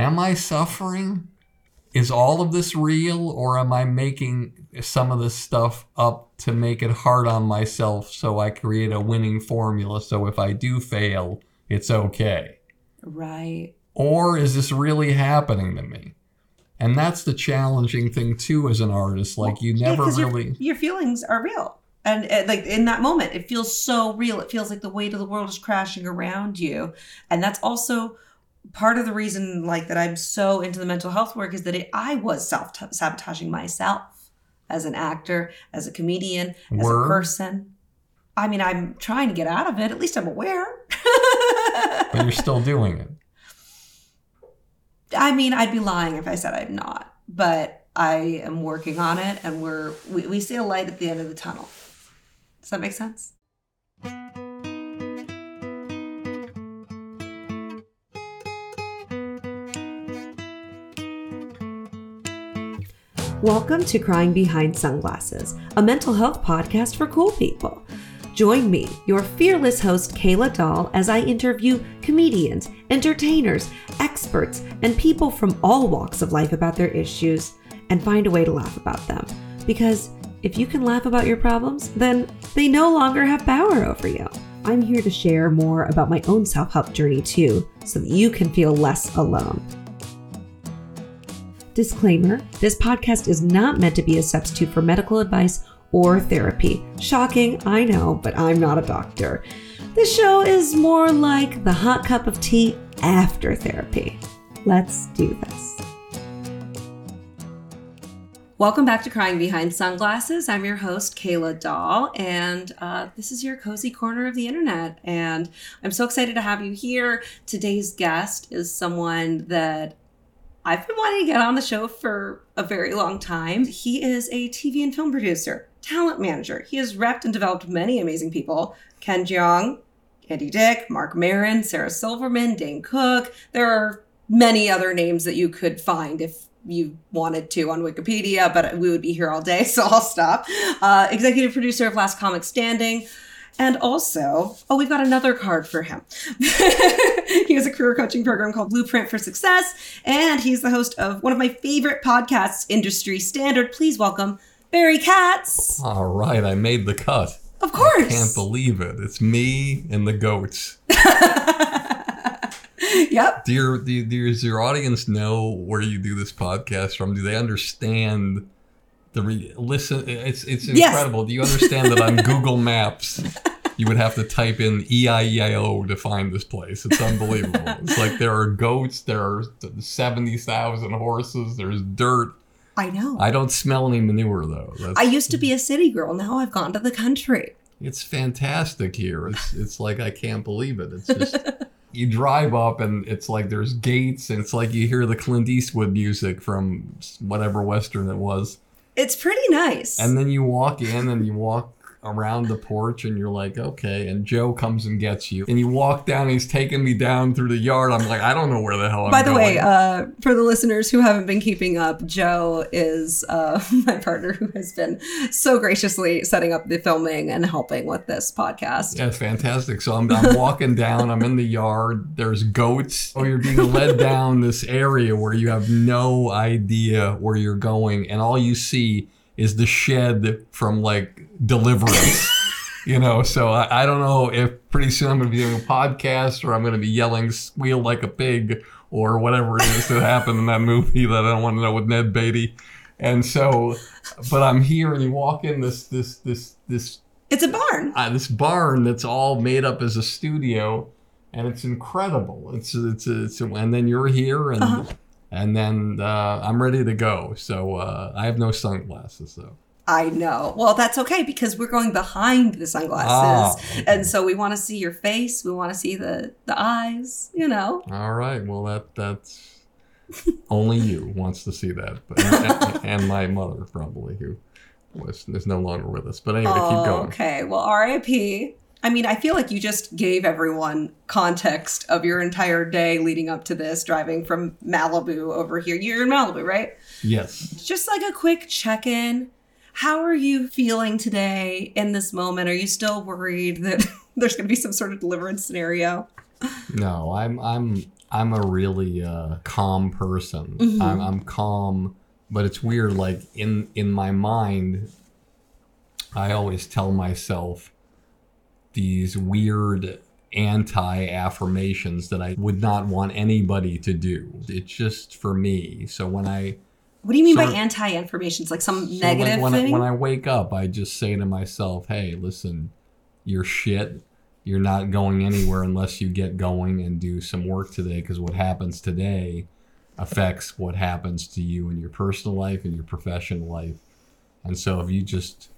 am I suffering? Is all of this real, or am I making some of this stuff up to make it hard on myself so I create a winning formula so if I do fail, it's okay? Right. Or is this really happening to me? And that's the challenging thing too as an artist. Like you Yeah, never your- really Your, feelings are real. And uh, like in that moment, it feels so real. It feels like the weight of the world is crashing around you. And that's also part of the reason like that I'm so into the mental health work is that it, I was self sabotaging myself as an actor, as a comedian, as Were? a person. I mean, I'm trying to get out of it. At least I'm aware. but you're still doing it. I mean, I'd be lying if I said I'm not, but I am working on it, and we're we, we see a light at the end of the tunnel. Does that make sense? Welcome to Crying Behind Sunglasses, a mental health podcast for cool people. Join me, your fearless host, Keila Dolle, as I interview comedians, entertainers, experts, and people from all walks of life about their issues and find a way to laugh about them. Because if you can laugh about your problems, then they no longer have power over you. I'm here to share more about my own self help journey too, so that you can feel less alone. Disclaimer this podcast is not meant to be a substitute for medical advice or therapy. Shocking, I know, but I'm not a doctor. This show is more like the hot cup of tea after therapy. Let's do this. Welcome back to Crying Behind Sunglasses. I'm your host, Keila Dolle, and uh, this is your cozy corner of the internet. And I'm so excited to have you here. Today's guest is someone that I've been wanting to get on the show for a very long time. He is a TV and film producer, talent manager. He has repped and developed many amazing people Ken Jeong, Andy Dick, Marc Maron, Sarah Silverman, Dane Cook. There are many other names that you could find if you wanted to on Wikipedia, but we would be here all day, so I'll stop. Uh, executive producer of Last Comic Standing. And also, oh, we've got another card for him. he has a career coaching program called Blueprint for Success, and he's the host of one of my favorite podcasts, Industry Standard. Please welcome Barry Katz. All right, I made the cut. Of course. I can't believe it. It's me and the goats. yep. Do your, do, do- does your audience know where you do this podcast from? Do they understand the re- listen? It's it's Yes. incredible. Do you understand that on Google Maps you would have to type in E I E I O to find this place? It's unbelievable. it's like there are goats, there are seventy thousand horses, there's dirt. I know. I don't smell any manure though. That's, I used to be a city girl. Now I've gone to the country. It's fantastic here. It's it's like I can't believe it. It's just you drive up and it's like there's gates and it's like you hear the Clint Eastwood music from whatever western it was. It's pretty nice. And then you walk in and you walk around the porch and you're like, okay. And Joe comes and gets you. And you walk down, he's taking me down through the yard. I'm like, I don't know where the hell I'm By the going. way, uh, for the listeners who haven't been keeping up, Joe is uh, my partner who has been so graciously setting up the filming and helping with this podcast. Yeah, it's fantastic. So I'm, I'm walking down, I'm in the yard, there's goats. Oh, you're being led down this area where you have no idea where you're going, and all you see is the shed from like deliverance. you know, so I, I don't know if pretty soon I'm going to be doing a podcast or I'm going to be yelling squeal like a pig or whatever it is that happened in that movie that I don't want to know with Ned Beatty. And so, but I'm here and you walk in this, this, this, this It's a barn. uh, this barn that's all made up as a studio, and it's incredible. It's it's it's and then you're here, and Uh-huh. and then uh, I'm ready to go. So uh, I have no sunglasses though. I know. Well, that's okay because we're going behind the sunglasses. Ah, okay. And so we want to see your face. We want to see the the eyes, you know. All right. Well, that that's only you wants to see that, but, and, and my mother probably who was is no longer with us. But anyway, Oh, keep going. okay. Well, RIP. I mean, I feel like you just gave everyone context of your entire day leading up to this, driving from Malibu over here. You're in Malibu, right? Yes. Just like a quick check in. How are you feeling today in this moment? Are you still worried that there's going to be some sort of deliverance scenario? No, I'm I'm I'm a really uh, calm person. Mhm. I'm, I'm calm, but it's weird. Like in in my mind, I always tell myself these weird anti affirmations that I would not want anybody to do. It's just for me. So when I What do you mean by Sort of- anti-informations? Like some so like negative when, I, thing? when I wake up, I just say to myself, "Hey, listen, you're shit. You're not going anywhere unless you get going and do some work today. Because what happens today affects what happens to you in your personal life and your professional life. And so, if you just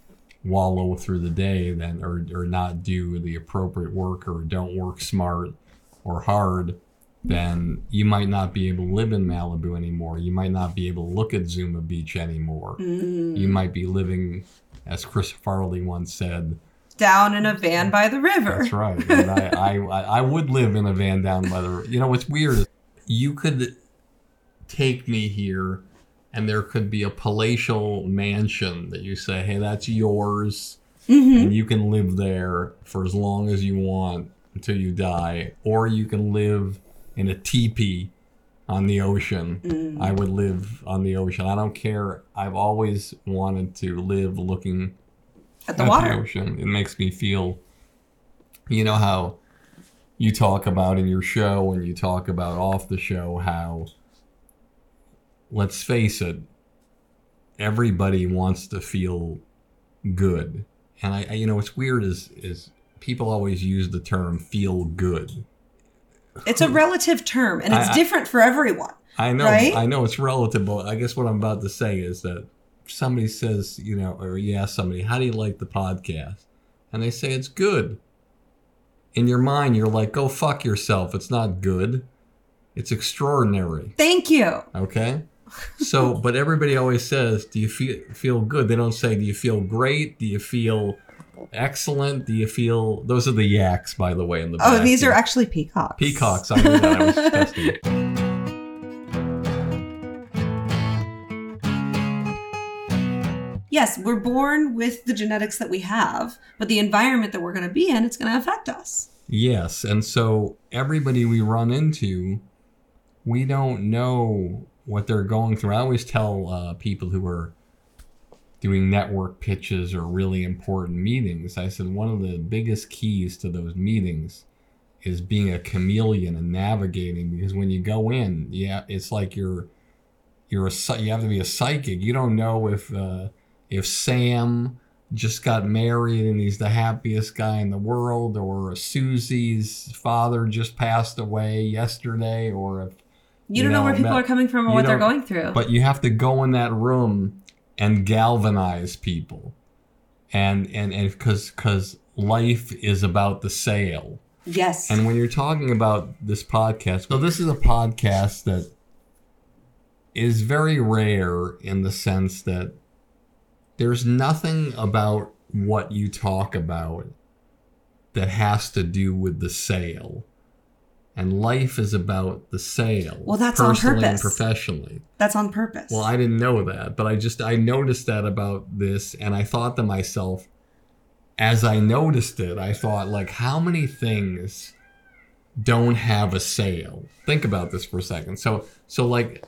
wallow through the day, then or or not do the appropriate work or don't work smart or hard." Then you might not be able to live in Malibu anymore. You might not be able to look at Zuma Beach anymore Mm. you might be living, as Chris Farley once said. Down in a van by the river. That's right. And I, I, I would live in a van down by the. You know what's weird? is You could take me here, and there could be a palatial mansion that you say, "Hey, that's yours, hmm and you can live there for as long as you want until you die," or you can live in a teepee on the ocean. Mm. I would live on the ocean. I don't care. I've always wanted to live looking At the water. ocean. It makes me feel, you know, how you talk about in your show and you talk about off the show how, let's face it, everybody wants to feel good. And I, I you know, what's weird is, is people always use the term feel good. It's a relative term, and it's I- different for everyone. I know, Right? I know it's relative, but I guess what I'm about to say is that somebody says, you know, or you ask somebody, how do you like the podcast? And they say it's good. In your mind, you're like, go fuck yourself. It's not good. It's extraordinary. Thank you. Okay. So, but everybody always says, do you feel feel good? They don't say, do you feel great? Do you feel excellent? Do you feel? Those are the yaks, by the way, in the Oh, back these here. are actually peacocks. peacocks. I knew that. I was testing. Yes, we're born with the genetics that we have, but the environment that we're going to be in, it's going to affect us. Yes, and so everybody we run into, we don't know what they're going through. I always tell uh, people who are doing network pitches or really important meetings, I said one of the biggest keys to those meetings is being a chameleon and navigating because when you go in, yeah, it's like you're you're a you have to be a psychic. You don't know if uh, if Sam just got married and he's the happiest guy in the world, or Susie's father just passed away yesterday, or if You, You don't know, know, where people that- are coming from or what they're going through. but you have to go in that room and galvanize people, and and and because because life is about the sale. yes. And when you're talking about this podcast, so this is a podcast that is very rare in the sense that there's nothing about what you talk about that has to do with the sale. And life is about the sale. Well, that's on personally and purpose. professionally. That's on purpose. Well, I didn't know that, but I just I noticed that about this and I thought to myself as I noticed it, I thought like how many things don't have a sale? Think about this for a second. So so like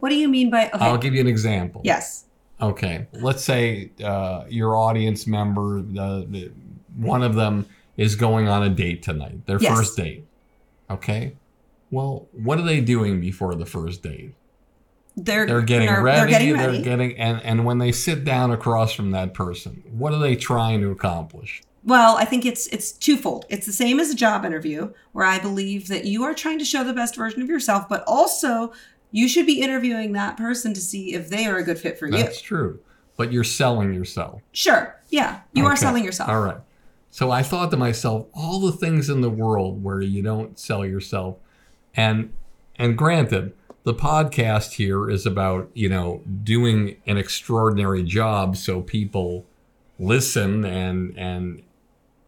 what do you mean by okay? I'll give you an example. yes. Okay. Let's say uh, your audience member uh, the, one of them is going on a date tonight. Their Yes. first date. Okay? Well, what are they doing before the first date? They're they're getting they're, ready. They're getting ready. They're getting and and when they sit down across from that person, what are they trying to accomplish? Well, I think it's it's twofold. It's the same as a job interview, where I believe that you are trying to show the best version of yourself, but also you should be interviewing that person to see if they are a good fit for you. That's true. But you're selling yourself. Sure. Yeah. You are selling yourself. All right. So I thought to myself, all the things in the world where you don't sell yourself, and and granted, the podcast here is about you know doing an extraordinary job so people listen and and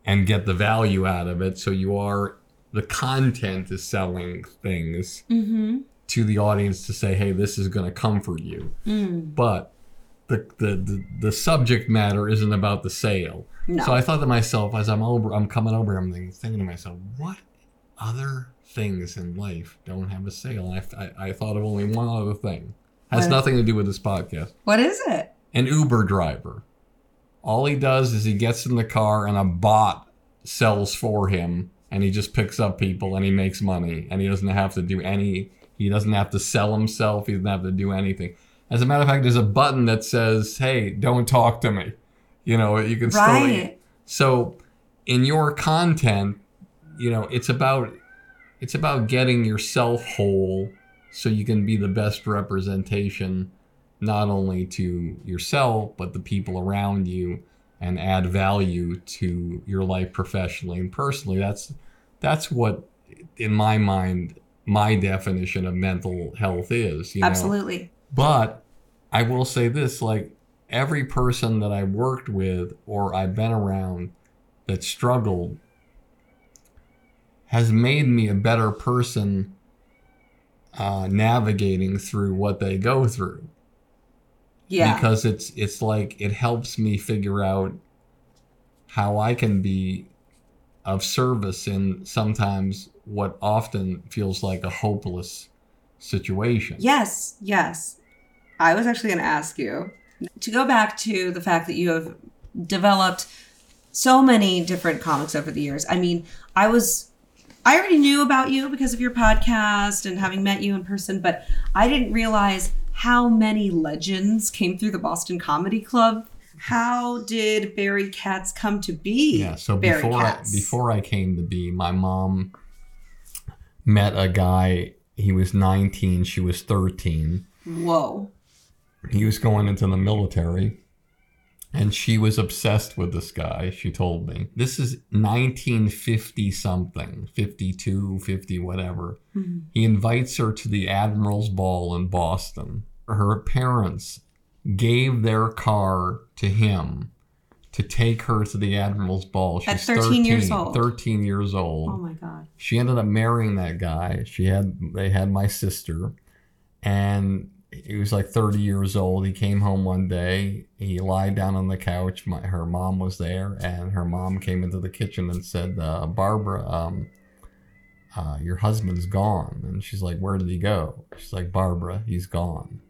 and get the value out of it. So you are the content is selling things Mm-hmm. to the audience to say, hey, this is going to comfort you. Mm. But the, the, the, the subject matter isn't about the sale. No. So I thought to myself, as I'm over, I'm coming over, I'm thinking, to myself, what other things in life don't have a sale. I, I, I thought of only one other thing. Has What? nothing to do with this podcast. What is it? An Uber driver. All he does is he gets in the car and a bot sells for him and he just picks up people and he makes money and he doesn't have to do any he doesn't have to sell himself, he doesn't have to do anything. As a matter of fact, there's a button that says, "Hey, don't talk to me." You know, you can still Right. so in your content, you know, it's about it's about getting yourself whole so you can be the best representation not only to yourself but the people around you and add value to your life professionally and personally. That's that's what in my mind my definition of mental health is, you know. Absolutely. But I will say this like every person that I worked with or I've been around that struggled has made me a better person uh, navigating through what they go through Yeah. because it's it's like it helps me figure out how I can be of service in sometimes what often feels like a hopeless situation. Yes, yes. I was actually going to ask you to go back to the fact that you have developed so many different comics over the years. I mean, I was I already knew about you because of your podcast and having met you in person, but I didn't realize how many legends came through the Boston Comedy Club. How did Barry Katz come to be? Yeah, so Barry before I, before I came to be, my mom met a guy. He was 19, she was 13. Whoa. He was going into the military, and she was obsessed with this guy. She told me this is 1950 something, 52, 50, whatever. Mhm. He invites her to the Admiral's Ball in Boston. Her parents gave their car to him to take her to the Admiral's Ball. At 13 years old. 13 years old. Oh my god. She ended up marrying that guy. She had they had my sister, and he was like 30 years old. He came home one day. He lied down on the couch. My, her mom was there, and her mom came into the kitchen and said, uh, "Barbara, um, uh, your husband's gone." And she's like, "Where did he go?" She's like, "Barbara, he's gone."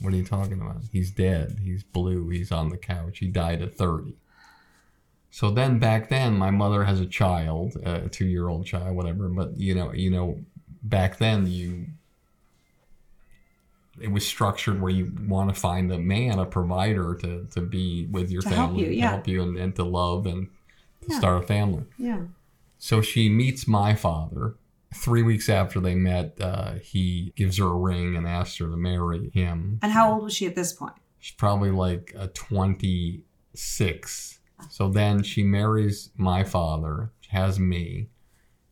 What are you talking about? He's dead. He's blue. He's on the couch. He died at 30. So then back then, my mother has a child, a two-year-old child, whatever. But you know, you know, back then you, it was structured where you want to find a man, a provider to to be with your To help family, you, to help you, and, and to love and to Yeah. start a family. Yeah. So she meets my father. Three weeks after they met, uh, he gives her a ring and asks her to marry him. And how old was she at this point? She's probably like a 26. So then she marries my father, has me,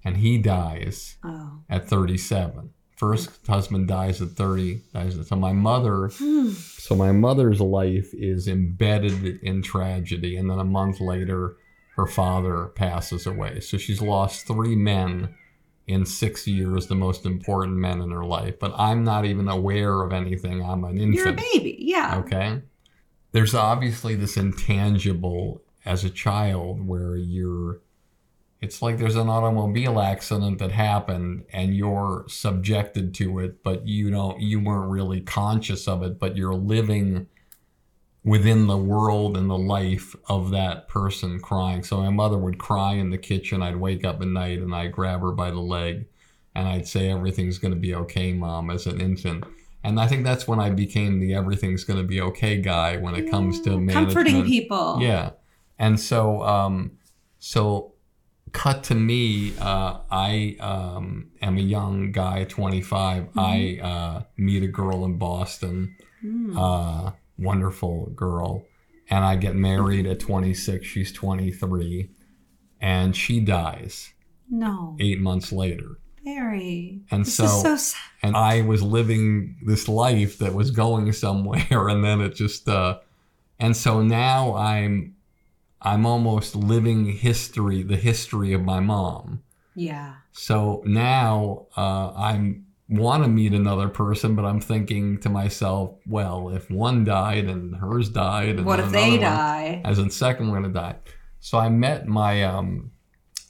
and he dies Oh. at 37. First husband dies at 30. Dies at, so my mother, hmm. so my mother's life is embedded in tragedy, and then a month later, her father passes away. So she's lost three men in six years, the most important men in her life. But I'm not even aware of anything. I'm an infant. You're a baby. Yeah. Okay. There's obviously this intangible as a child where you're, it's like there's an automobile accident that happened and you're subjected to it, but you don't, you weren't really conscious of it, but you're living within the world and the life of that person crying. So my mother would cry in the kitchen. I'd wake up at night and I'd grab her by the leg and I'd say, Everything's going to be okay, mom, as an infant. And I think that's when I became the everything's going to be okay guy when it comes to management. Comforting people. Yeah. And so, um, so cut to me, uh, I um, am a young guy, 25. I uh, meet a girl in Boston, Mm. uh, wonderful girl, and I get married at 26. She's 23, and she dies no. eight months later. Barry. And this so- is so sad. and I was living this life that was going somewhere, and then it just, uh, and so now I'm, I'm almost living history, the history of my mom. Yeah. So now uh, I'm want to meet another person, but I'm thinking to myself, well, if one died and hers died, and What if they another one- die? as in second one to die. So I met my um,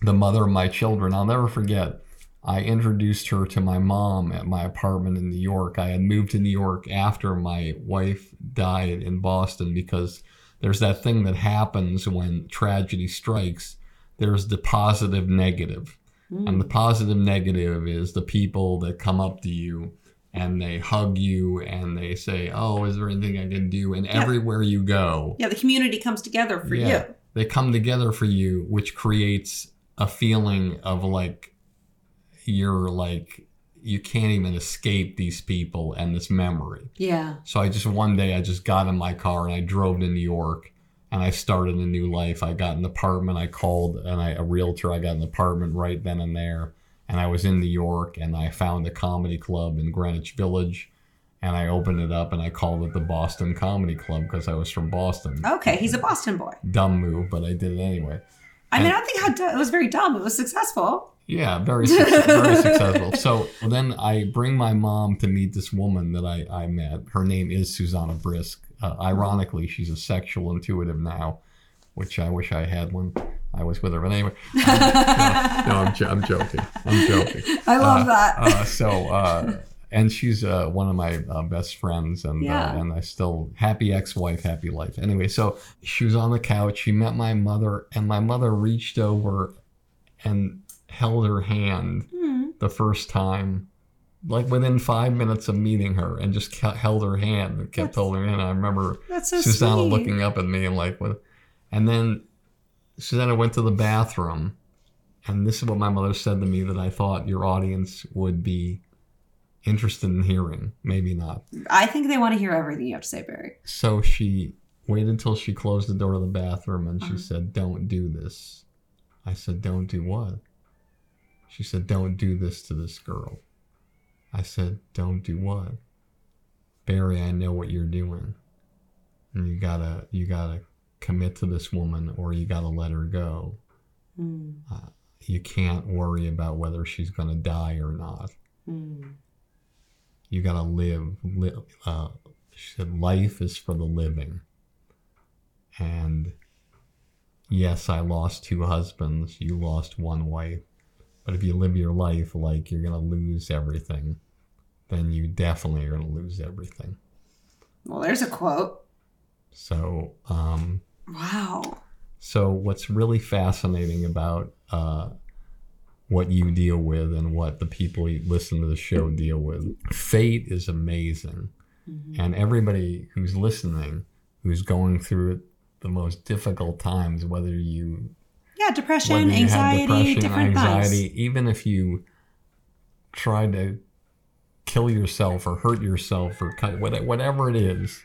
the mother of my children. I'll never forget. I introduced her to my mom at my apartment in New York. I had moved to New York after my wife died in Boston because there's that thing that happens when tragedy strikes. There's the positive negative. And mm. the positive negative is the people that come up to you and they hug you and they say, Oh, is there anything I can do? And everywhere you go, Yeah, the community comes together for Yeah. you. they come together for you, which creates a feeling of like you're like you can't even escape these people and this memory. Yeah. So I just one day I just got in my car and I drove to New York and I started a new life. I got an apartment. I called and I a realtor. I got an apartment right then and there. And I was in New York and I found a comedy club in Greenwich Village. And I opened it up and I called it the Boston Comedy Club because I was from Boston. Okay, he's a Boston boy. Dumb move, but I did it anyway. I mean, I don't think how it was very dumb. It was successful. Yeah, very very successful. So then I bring my mom to meet this woman that I, I met. Her name is Susanna Brisk. Uh, ironically, she's a sexual intuitive now, which I wish I had one. I was with her, but anyway. um, no, no, I'm, jo- I'm joking. I'm joking. I love Uh, that. Uh, so, uh, and she's uh, one of my uh, best friends, and Yeah. uh, and I still happy ex-wife, happy life. Anyway, so she was on the couch. She met my mother, and my mother reached over and held her hand Hmm. the first time, like within five minutes of meeting her, and just ke- held her hand and kept That's- holding her hand. I remember That's so Susanna sweet. looking up at me and like, what? And then Susanna went to the bathroom, and this is what my mother said to me that I thought your audience would be interested in hearing. Maybe not. I think they want to hear everything you have to say, Barry. So she waited until she closed the door to the bathroom and she Uh-huh. said, Don't do this. I said, Don't do what? She said, Don't do this to this girl. I said, Don't do what? Barry, I know what you're doing. And you gotta you gotta commit to this woman or you gotta let her go. Hmm. You can't worry about whether she's gonna die or not. Hmm. You gotta live. Li- uh, she said, "Life is for the living." And yes, I lost two husbands. You lost one wife. But if you live your life like you're gonna lose everything, then you definitely are gonna lose everything. Well, there's a quote. So, um, Wow. so what's really fascinating about uh, what you deal with and what the people who listen to the show deal with, fate is amazing. And everybody who's listening, who's going through the most difficult times, whether you Yeah, depression, whether you have anxiety, depression, different anxiety, things. even if you try to kill yourself or hurt yourself or cut whatever it is,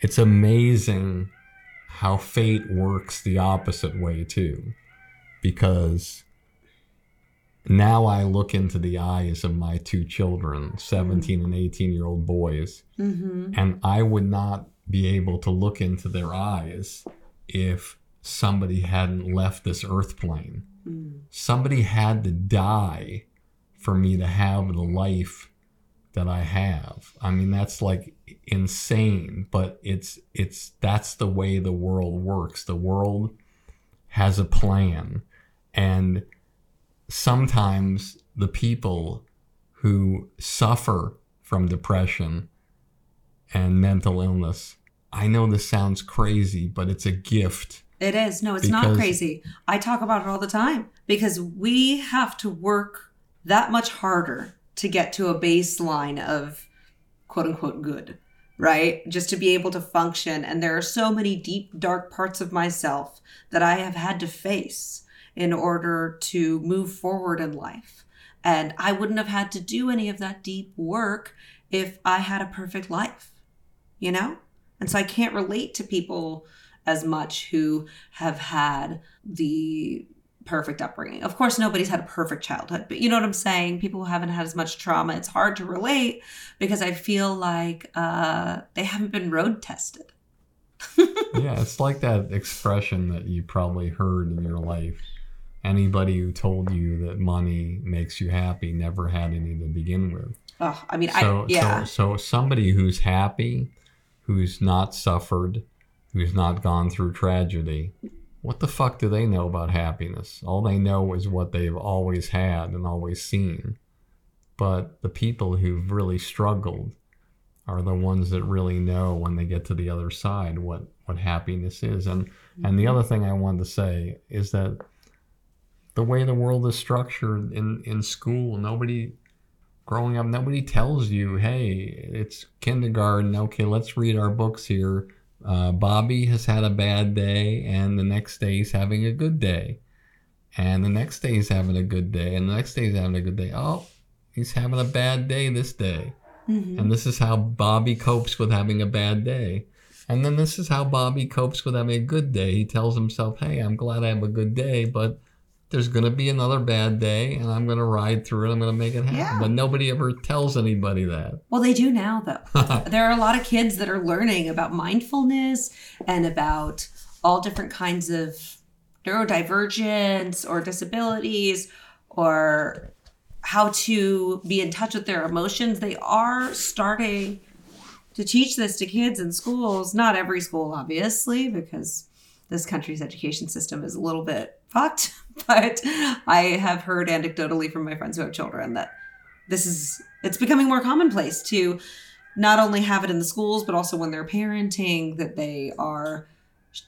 it's amazing how fate works the opposite way too, because now I look into the eyes of my two children, 17 and 18 year old boys, Mm-hmm. and I would not be able to look into their eyes if somebody hadn't left this earth plane. Mm. Somebody had to die for me to have the life that I have. I mean that's like insane, but it's it's that's the way the world works. The world has a plan and sometimes the people who suffer from depression and mental illness. I know this sounds crazy, but it's a gift. It is. No, it's not crazy. I talk about it all the time because we have to work that much harder to get to a baseline of quote unquote good, right? Just to be able to function. And there are so many deep, dark parts of myself that I have had to face in order to move forward in life. And I wouldn't have had to do any of that deep work if I had a perfect life, you know? And so I can't relate to people as much who have had the perfect upbringing. Of course, nobody's had a perfect childhood, but you know what I'm saying? People who haven't had as much trauma, it's hard to relate because I feel like uh, they haven't been road tested. yeah, it's like that expression that you probably heard in your life. Anybody who told you that money makes you happy never had any to begin with. Oh, I mean, So, I yeah, so, so somebody who's happy, who's not suffered, who's not gone through tragedy, what the fuck do they know about happiness? All they know is what they've always had and always seen. But the people who've really struggled are the ones that really know when they get to the other side what, what happiness is. And and the mm-hmm. other thing I wanted to say is that the way the world is structured in, in school, nobody growing up, nobody tells you, hey, it's kindergarten. Okay, let's read our books here. Uh, Bobby has had a bad day, and the next day he's having a good day. And the next day he's having a good day, and the next day he's having a good day. Oh, he's having a bad day this day. Mhm. And this is how Bobby copes with having a bad day. And then this is how Bobby copes with having a good day. He tells himself, hey, I'm glad I have a good day, but there's going to be another bad day, and I'm going to ride through it. I'm going to make it happen. Yeah. But nobody ever tells anybody that. Well, they do now, though. there are a lot of kids that are learning about mindfulness and about all different kinds of neurodivergence or disabilities or how to be in touch with their emotions. They are starting to teach this to kids in schools. Not every school, obviously, because this country's education system is a little bit fucked. But I have heard anecdotally from my friends who have children that this is it's becoming more commonplace to not only have it in the schools but also when they're parenting that they are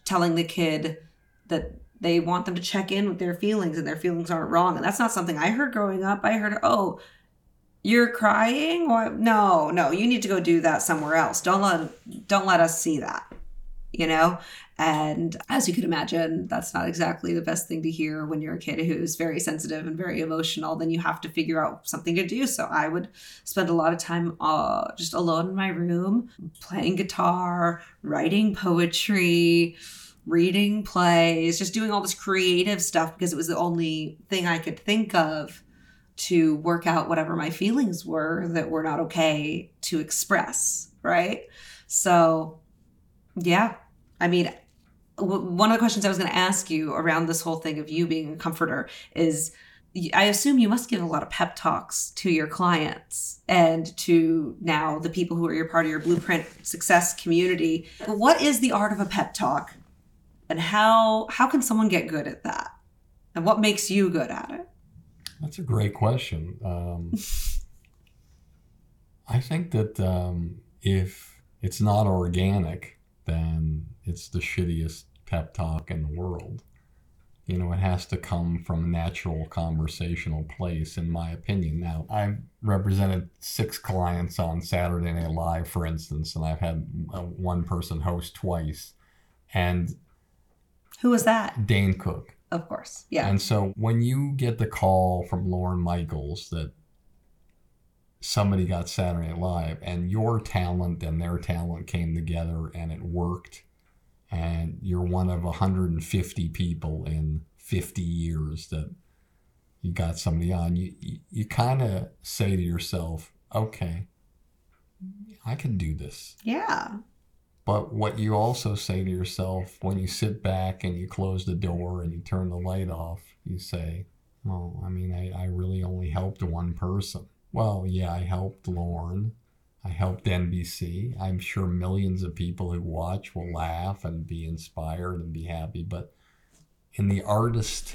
telling the kid that they want them to check in with their feelings and their feelings aren't wrong. And that's not something i heard growing up. I heard oh you're crying? No no you need to go do that somewhere else. Don't let don't let us see that you know and as you can imagine that's not exactly the best thing to hear when you're a kid who's very sensitive and very emotional then you have to figure out something to do. So i would spend a lot of time uh, just alone in my room playing guitar writing poetry reading plays just doing all this creative stuff because it was the only thing i could think of to work out whatever my feelings were that were not okay to express right? So yeah. I mean one of the questions I was going to ask you around this whole thing of you being a comforter is I assume you must give a lot of pep talks to your clients and to now the people who are your part of your blueprint success community. What is the art of a pep talk and how how can someone get good at that? And what makes you good at it? That's a great question. Um, I think that um, if it's not organic, then it's the shittiest pep talk in the world. You know, it has to come from a natural conversational place, in my opinion. Now, I've represented six clients on Saturday Night Live, for instance, and I've had uh, one person host twice, and Who was that? Dane Cook. Of course. Yeah. And so when you get the call from Lauren Michaels that somebody got Saturday Night Live and your talent and their talent came together and it worked, and you're one of 150 people in 50 years that you got somebody on, you, you, you kind of say to yourself, okay, I can do this. yeah. But what you also say to yourself when you sit back and you close the door and you turn the light off, you say, Well, I mean, I, I really only helped one person. Well, yeah, I helped Lorne. I helped NBC. I'm sure millions of people who watch will laugh and be inspired and be happy. But in the artist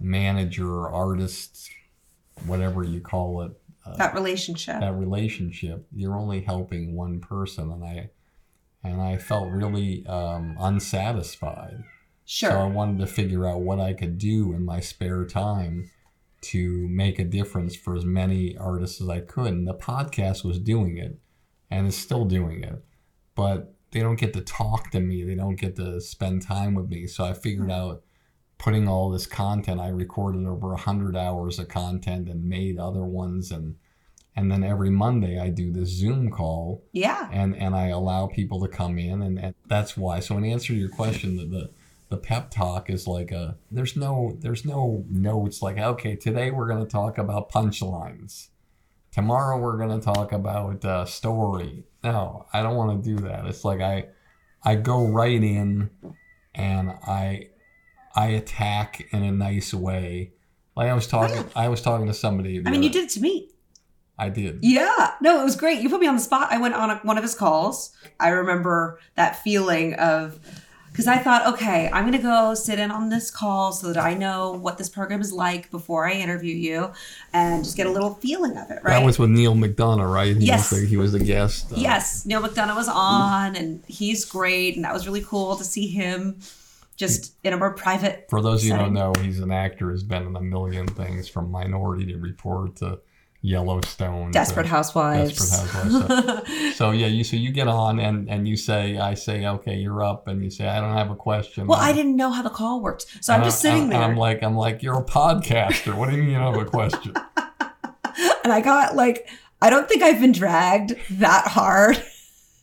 manager, artist, whatever you call it, uh, That relationship. that relationship you're only helping one person and i and i felt really um, unsatisfied sure. so i wanted to figure out what i could do in my spare time to make a difference for as many artists as i could and the podcast was doing it and is still doing it. But they don't get to talk to me. They don't get to spend time with me. So i figured hmm. out putting all this content i recorded over 100 hours of content and made other ones and and then every monday i do this zoom call. Yeah. and and i allow people to come in and, and that's why. So in answer to your question the, the the pep talk is like a there's no there's no notes like okay today we're going to talk about punchlines tomorrow we're going to talk about uh, story no i don't want to do that it's like i i go right in and i i attack in a nice way like i was talking i was talking to somebody I mean, you did it to me. i did Yeah, no, it was great. You put me on the spot. I went on a, one of his calls. I remember that feeling of because I thought, okay, I'm gonna go sit in on this call so that I know what this program is like before I interview you, and just get a little feeling of it, right? That was with Neal McDonough, right? He Yes. Was the, he was the guest. uh, yes, Neal McDonough was on, and he's great, and that was really cool to see him just in a more private. For those of you who don't know, he's an actor. Has been in a million things from Minority to Report to Yellowstone. Desperate Housewives. Desperate Housewives. So, so yeah, you so you get on and and you say, I say, okay, you're up, and you say, I don't have a question. well, I didn't know how the call worked, so I'm just I- sitting and there. I'm like, I'm like, you're a podcaster. What do you mean you don't have a question? and I got like I don't think I've been dragged that hard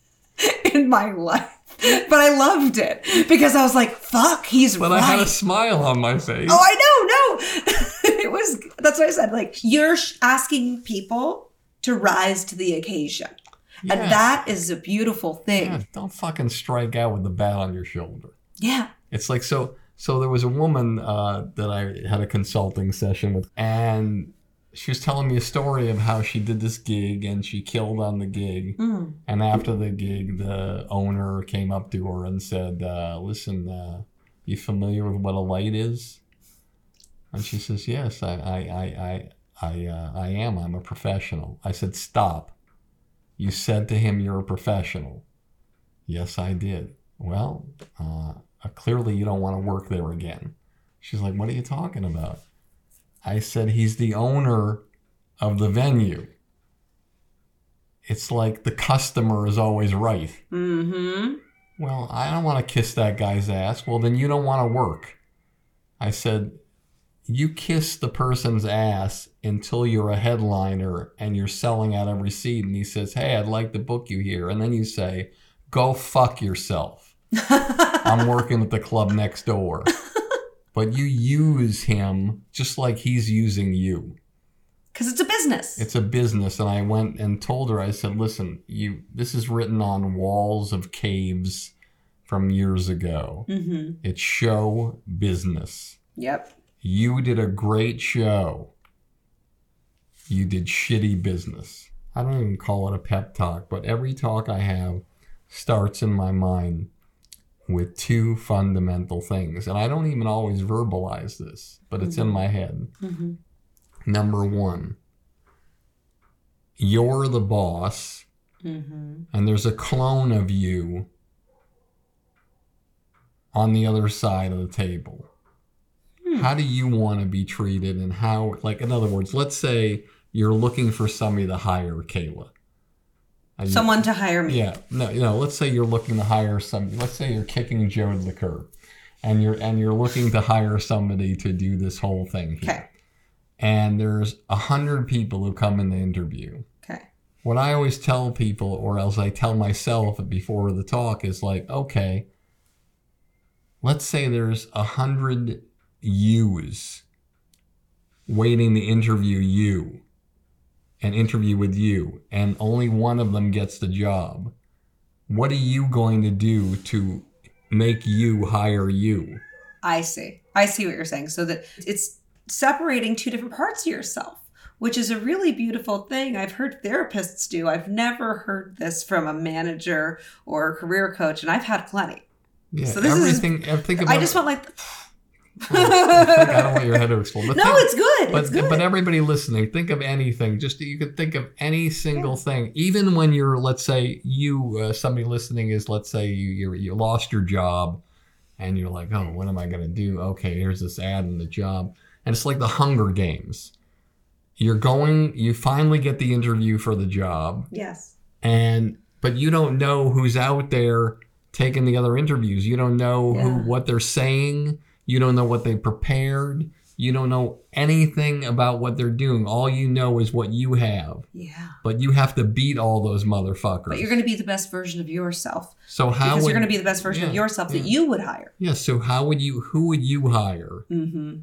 in my life. But I loved it because I was like, fuck, he's But right. I had a smile on my face. oh, I know, no. Was that's what I said. Like you're sh- asking people to rise to the occasion. Yeah. And that is a beautiful thing. Yeah, don't fucking strike out with the bat on your shoulder. Yeah. It's like so. So there was a woman uh, that I had a consulting session with, and she was telling me a story of how she did this gig and she killed on the gig. Mm. And after the gig, the owner came up to her and said, uh, "Listen, uh, you familiar with what a light is?" And she says, "Yes, I, I, I, I, I, uh, I am. I'm a professional." I said, "Stop." You said to him, "You're a professional." Yes, I did. Well, uh, clearly you don't want to work there again. She's like, "What are you talking about?" I said, "He's the owner of the venue." It's like the customer is always right. Mm-hmm. Well, I don't want to kiss that guy's ass. Well, then you don't want to work. I said, you kiss the person's ass until you're a headliner and you're selling out every seat. And he says, hey, I'd like to book you here. And then you say, go fuck yourself. I'm working at the club next door. But you use him just like he's using you. Because it's a business. It's a business, and I went and told her. I said, "Listen, you. This is written on walls of caves from years ago. mm-hmm. It's show business. Yep. You did a great show. You did shitty business. I don't even call it a pep talk, but every talk I have starts in my mind with two fundamental things, and I don't even always verbalize this, but it's in my head." Mm-hmm. Number one, you're the boss, Mm-hmm. and there's a clone of you on the other side of the table. How do you want to be treated, and how, like, in other words, let's say you're looking for somebody to hire Keila. And you- Someone to hire me. yeah, no, you know, let's say you're looking to hire some. Let's say you're kicking Joe to the curb, and you're and you're looking to hire somebody to do this whole thing here Okay. and there's a hundred people who come in the interview. Okay. What I always tell people, or else I tell myself before the talk, is like, okay, let's say there's a hundred yous waiting to interview you and interview with you, and only one of them gets the job. What are you going to do to make you hire you? I see. I see what you're saying. So that it's separating two different parts of yourself, which is a really beautiful thing. I've heard therapists do. I've never heard this from a manager or a career coach, and I've had plenty. Yeah, So this is- everything. I think about I just want like, I don't want your head to explode. But no, think- it's good. but it's good. but everybody listening, think of anything. Just you could think of any single thing, even when you're, let's say, you uh, somebody listening is, let's say, you you you lost your job, and you're like, oh, what am I gonna do? Okay, here's this ad in the job, and it's like the Hunger Games. You're going, you finally get the interview for the job, yes. and but you don't know who's out there taking the other interviews. You don't know who what they're saying. You don't know what they prepared. You don't know anything about what they're doing. All you know is what you have. Yeah. But you have to beat all those motherfuckers. But you're going to be the best version of yourself so how because would you're going to be the best version of yeah, yourself that you would hire. yeah? So how would you? Who would you hire? Mm-hmm.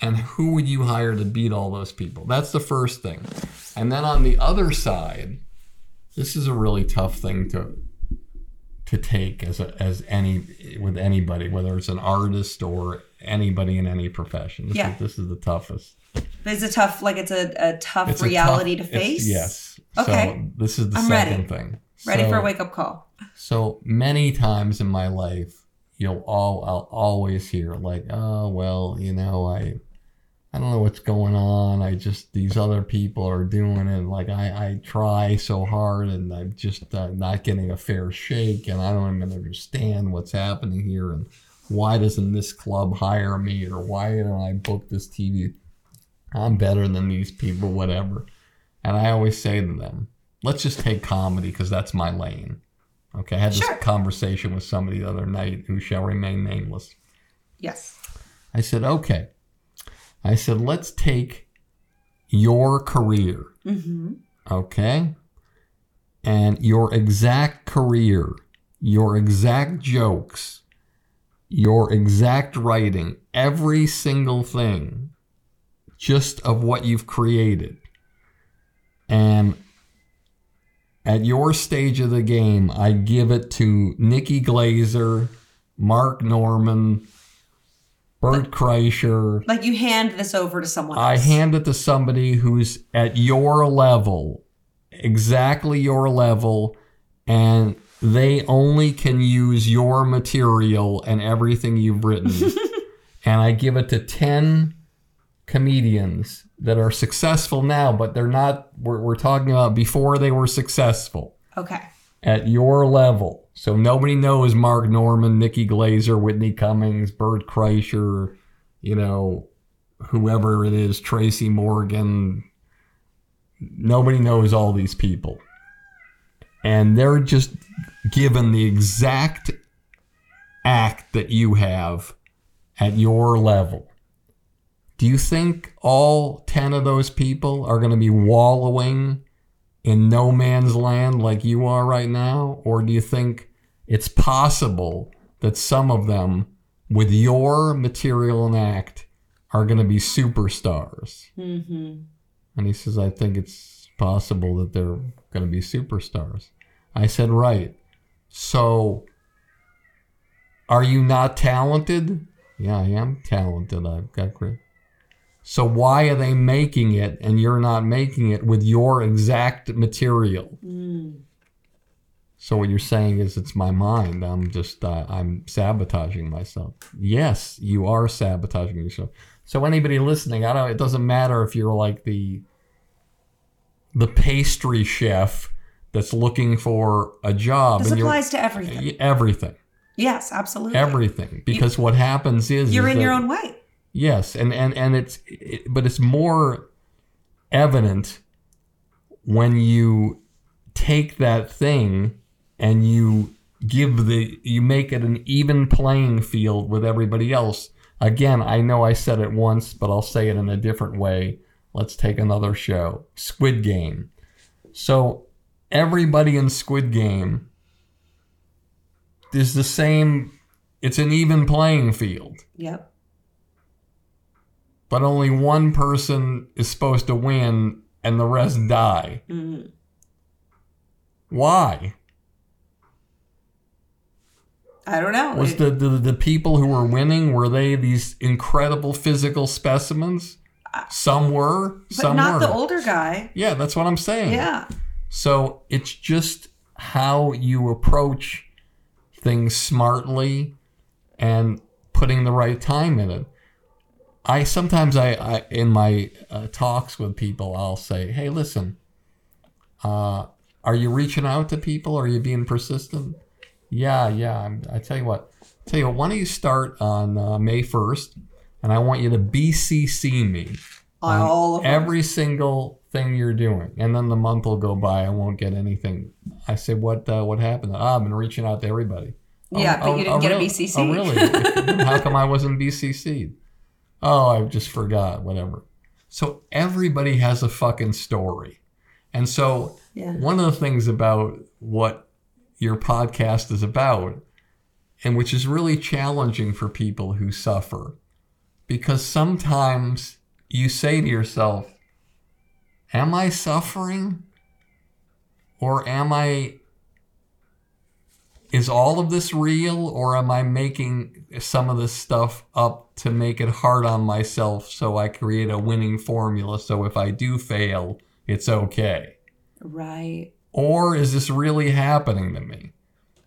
and who would you hire to beat all those people? That's the first thing. And then on the other side, this is a really tough thing to to take as a, as any with anybody, whether it's an artist or anybody in any profession. This, Yeah. is, this is the toughest. But it's a tough, like it's a, a tough It's a reality tough- to face. Yes. Okay. So this is the I'm second ready. thing. Ready So- for a wake up call. So many times in my life, you'll all I'll always hear like, oh well, you know, I I don't know what's going on. I just these other people are doing it. Like I I try so hard and I'm just uh, not getting a fair shake, and I don't even understand what's happening here and why doesn't this club hire me or why don't I book this TV? I'm better than these people, whatever. And I always say to them, let's just take comedy because that's my lane. Okay, I had this Sure. conversation with somebody the other night who shall remain nameless. Yes. I said, okay. I said, let's take your career, Mm-hmm. okay? And your exact career, your exact jokes, your exact writing, every single thing just of what you've created. And at your stage of the game, I give it to Nikki Glazer, Mark Normand, Bert Kreischer. Like you hand this over to someone Else. I hand it to somebody who's at your level, exactly your level, and they only can use your material and everything you've written. and I give it to 10 comedians that are successful now, but they're not, we're, we're talking about before they were successful Okay. At your level. So nobody knows Mark Normand, Nikki Glazer, Whitney Cummings, Bert Kreischer, you know, whoever it is, Tracy Morgan. Nobody knows all these people. And they're just given the exact act that you have at your level. Do you think all 10 of those people are going to be wallowing in no man's land like you are right now? Or do you think it's possible that some of them, with your material and act, are going to be superstars? Mm-hmm. And he says, I think it's possible that they're going to be superstars. I said, right. So, are you not talented? Yeah, I am talented. I've got great. So, why are they making it and you're not making it with your exact material? Mm. So, what you're saying is it's my mind. I'm just, uh, I'm sabotaging myself. Yes, you are sabotaging yourself. So, anybody listening, I don't, it doesn't matter if you're like the, the pastry chef that's looking for a job This applies to everything. everything, Yes, absolutely. everything. Because what happens is You're is in your own way. Yes, and and and it's it, but it's more evident when you take that thing and you give the you make it an even playing field with everybody else. Again, I know I said it once, but I'll say it in a different way. Let's take another show. Squid Game. So everybody in Squid Game is the same it's an even playing field Yep. But only one person is supposed to win and the rest die. Mm. Why? I don't know. Was It- the, the the people who were winning were they these incredible physical specimens? Some were, but some not were. the older guy. yeah, that's what I'm saying. Yeah. So it's just how you approach things smartly and putting the right time in it. I sometimes I, I in my uh, talks with people I'll say, "Hey, listen, uh, are you reaching out to people? Are you being persistent?" Yeah, yeah. I'm, I tell you what. Tell you what. Why don't you start on uh, May first, and I want you to BCC me On all of them. every single thing you're doing, and then the month will go by. I won't get anything. I say, what uh, what happened? Ah, I've been reaching out to everybody. Yeah, but you didn't get a? BCC. Oh, really? How come I wasn't BCC'd? Oh, I just forgot. Whatever. So everybody has a fucking story, and so Yeah. one of the things about what your podcast is about, and which is really challenging for people who suffer, because sometimes you say to yourself, Am I suffering? Or am I. Is all of this real, or am I making some of this stuff up to make it hard on myself so I create a winning formula so if I do fail, it's okay? Right. Or is this really happening to me?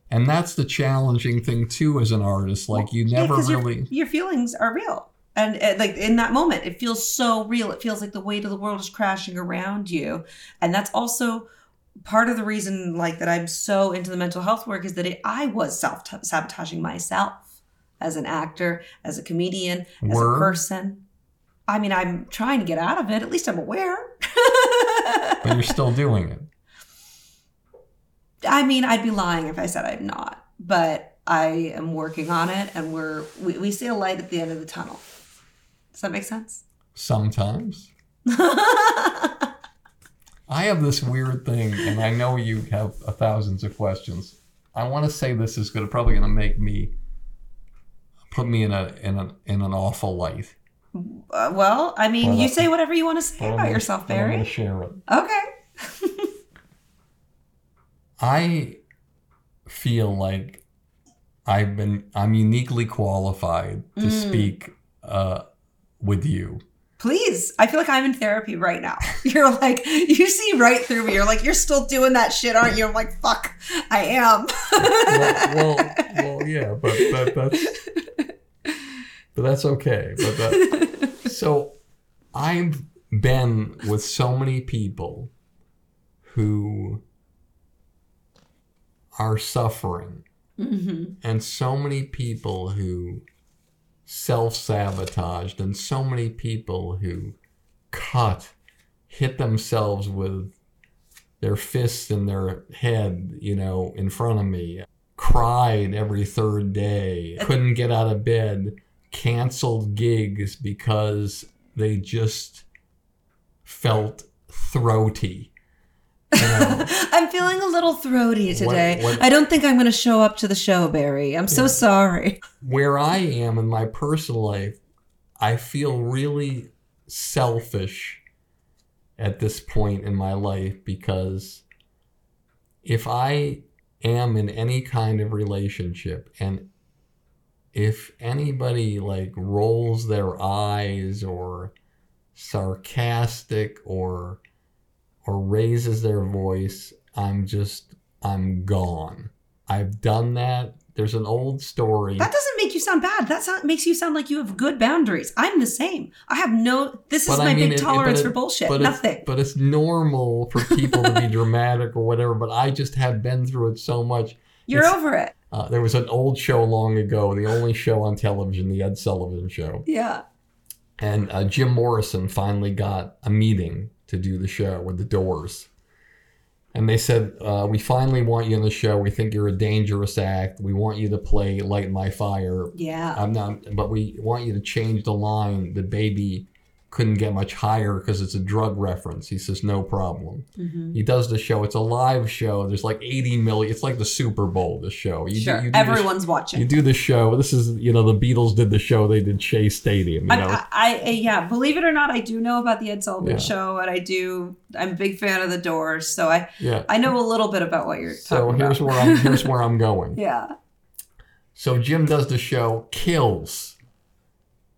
And that's the challenging thing too as an artist. Like you Yeah, never your- really your, feelings are real. And like in that moment, it feels so real. It feels like the weight of the world is crashing around you. And that's also part of the reason like that I'm so into the mental health work is that it, I was self sabotaging myself as an actor, as a comedian, as Were? a person. I mean, I'm trying to get out of it. At least I'm aware. but you're still doing it. I mean, I'd be lying if I said I'm not, but I am working on it, and we're we, we see a light at the end of the tunnel. Does that make sense? Sometimes. I have this weird thing, and I know you have a thousands of questions. I want to say this is gonna probably gonna make me put me in a in a in an awful light. Uh, well, I mean, Well, you say whatever you want to say about yourself, but I'm gonna Barry. share it. Okay. I feel like I've been I'm uniquely qualified to Mm. speak uh, with you. Please. I feel like I'm in therapy right now. You're like, you see right through me. You're like, you're still doing that shit, aren't you? I'm like, fuck, I am. well, well, well, yeah, but that, that's but that's okay. But that, so I've been with so many people who are suffering, Mhm. and so many people who self sabotaged, and so many people who cut, hit themselves with their fists in their head, you know, in front of me, cried every third day, couldn't get out of bed, canceled gigs because they just felt throaty. I'm feeling a little throaty today. what- I don't think I'm going to show up to the show, Barry. I'm so sorry. Where I am in my personal life, I feel really selfish at this point in my life because if I am in any kind of relationship and if anybody like rolls their eyes or sarcastic or or raises their voice, I'm just I'm gone. I've done that. There's an old story. That doesn't make you sound bad. That sound, makes you sound like you have good boundaries. I'm the same. I have no. This is I my mean, big it- tolerance but it- for bullshit. but it's- Nothing. but it's normal for people to be dramatic or whatever. But I just have been through it so much. You're it's- over it. Uh, there was an old show long ago, the only show on television, the Ed Sullivan Show, Yeah. and uh, Jim Morrison finally got a meeting to do the show with the Doors. And they said, uh, "We finally want you in the show. We think you're a dangerous act. We want you to play Light My Fire Yeah. I'm not, but we want you to change the line. The baby couldn't get much higher because it's a drug reference. He says, no problem. Mhm. He does the show. It's a live show. There's like 80 million. It's like the Super Bowl, the show. You Sure. Do, you do sh- Everyone's watching. you do the show. This is, you know, the Beatles did the show. They did Shea Stadium, you know. I, I, I, yeah, believe it or not, I do know about the Ed Sullivan Yeah. show, and I do. I'm a big fan of the Doors, so I, yeah. I know a little bit about what you're So talking here's about. where I'm, here's where I'm going. yeah. So Jim does the show, kills,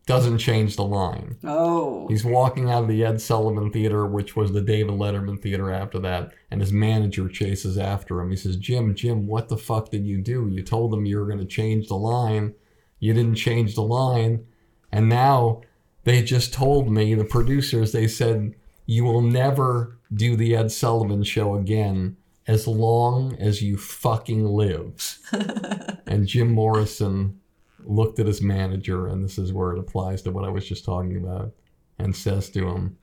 doesn't change the line. Oh. He's walking out of the Ed Sullivan Theater, which was the David Letterman Theater after that, and his manager chases after him. He says, Jim, Jim, what the fuck did you do? You told them you were going to change the line. You didn't change the line. And now they just told me, the producers, they said, you will never do the Ed Sullivan show again as long as you fucking live. and Jim Morrison looked at his manager, and this is where it applies to what I was just talking about, and says to him,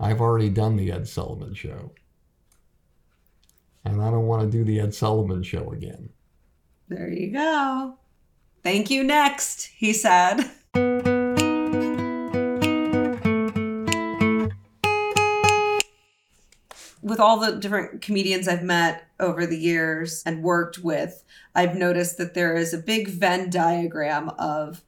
I've already done the Ed Sullivan show. And I don't want to do the Ed Sullivan show again. There you go. Thank you. Next, he said. With all the different comedians I've met over the years and worked with, I've noticed that there is a big Venn diagram of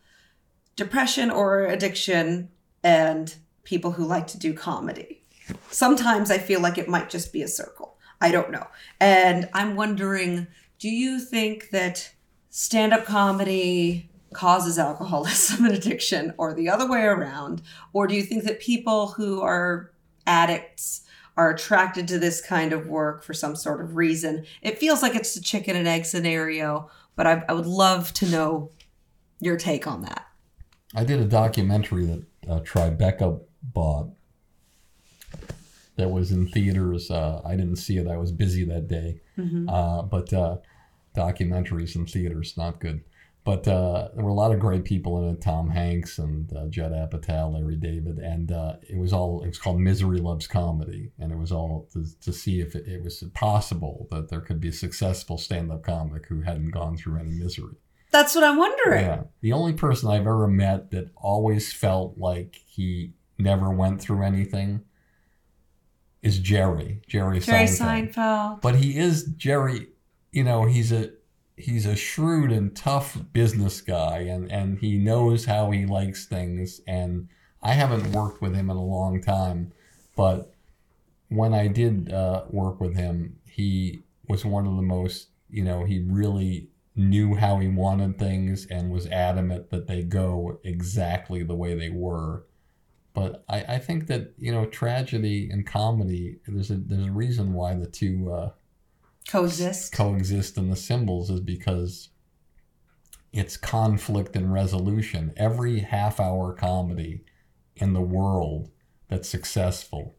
depression or addiction and people who like to do comedy. Sometimes I feel like it might just be a circle. I don't know. And I'm wondering do you think that stand up comedy causes alcoholism and addiction or the other way around? Or do you think that people who are addicts are attracted to this kind of work for some sort of reason. It feels like it's a chicken and egg scenario, but I, I would love to know your take on that. I did a documentary that uh, Tribeca bought that was in theaters. Uh, I didn't see it. I was busy that day. Uh, but uh, documentaries in theaters, not good. But uh, there were a lot of great people in it: Tom Hanks and uh, Judd Apatow, Larry David, and uh, it was all. It was called "Misery Loves Comedy," and it was all to, to see if it, it was possible that there could be a successful stand-up comic who hadn't gone through any misery. That's what I'm wondering. Yeah. The only person I've ever met that always felt like he never went through anything is Jerry. Jerry, Jerry Seinfeld. Seinfeld. But he is Jerry, you know, he's a he's a shrewd and tough business guy and and he knows how he likes things and I haven't worked with him in a long time, but when I did uh, work with him, he was one of the most, you know, he really knew how he wanted things and was adamant that they go exactly the way they were. But I, I think that you know tragedy and comedy there's a there's a reason why the two uh, Coexist. coexist in the symbols is because it's conflict and resolution. Every half hour comedy in the world that's successful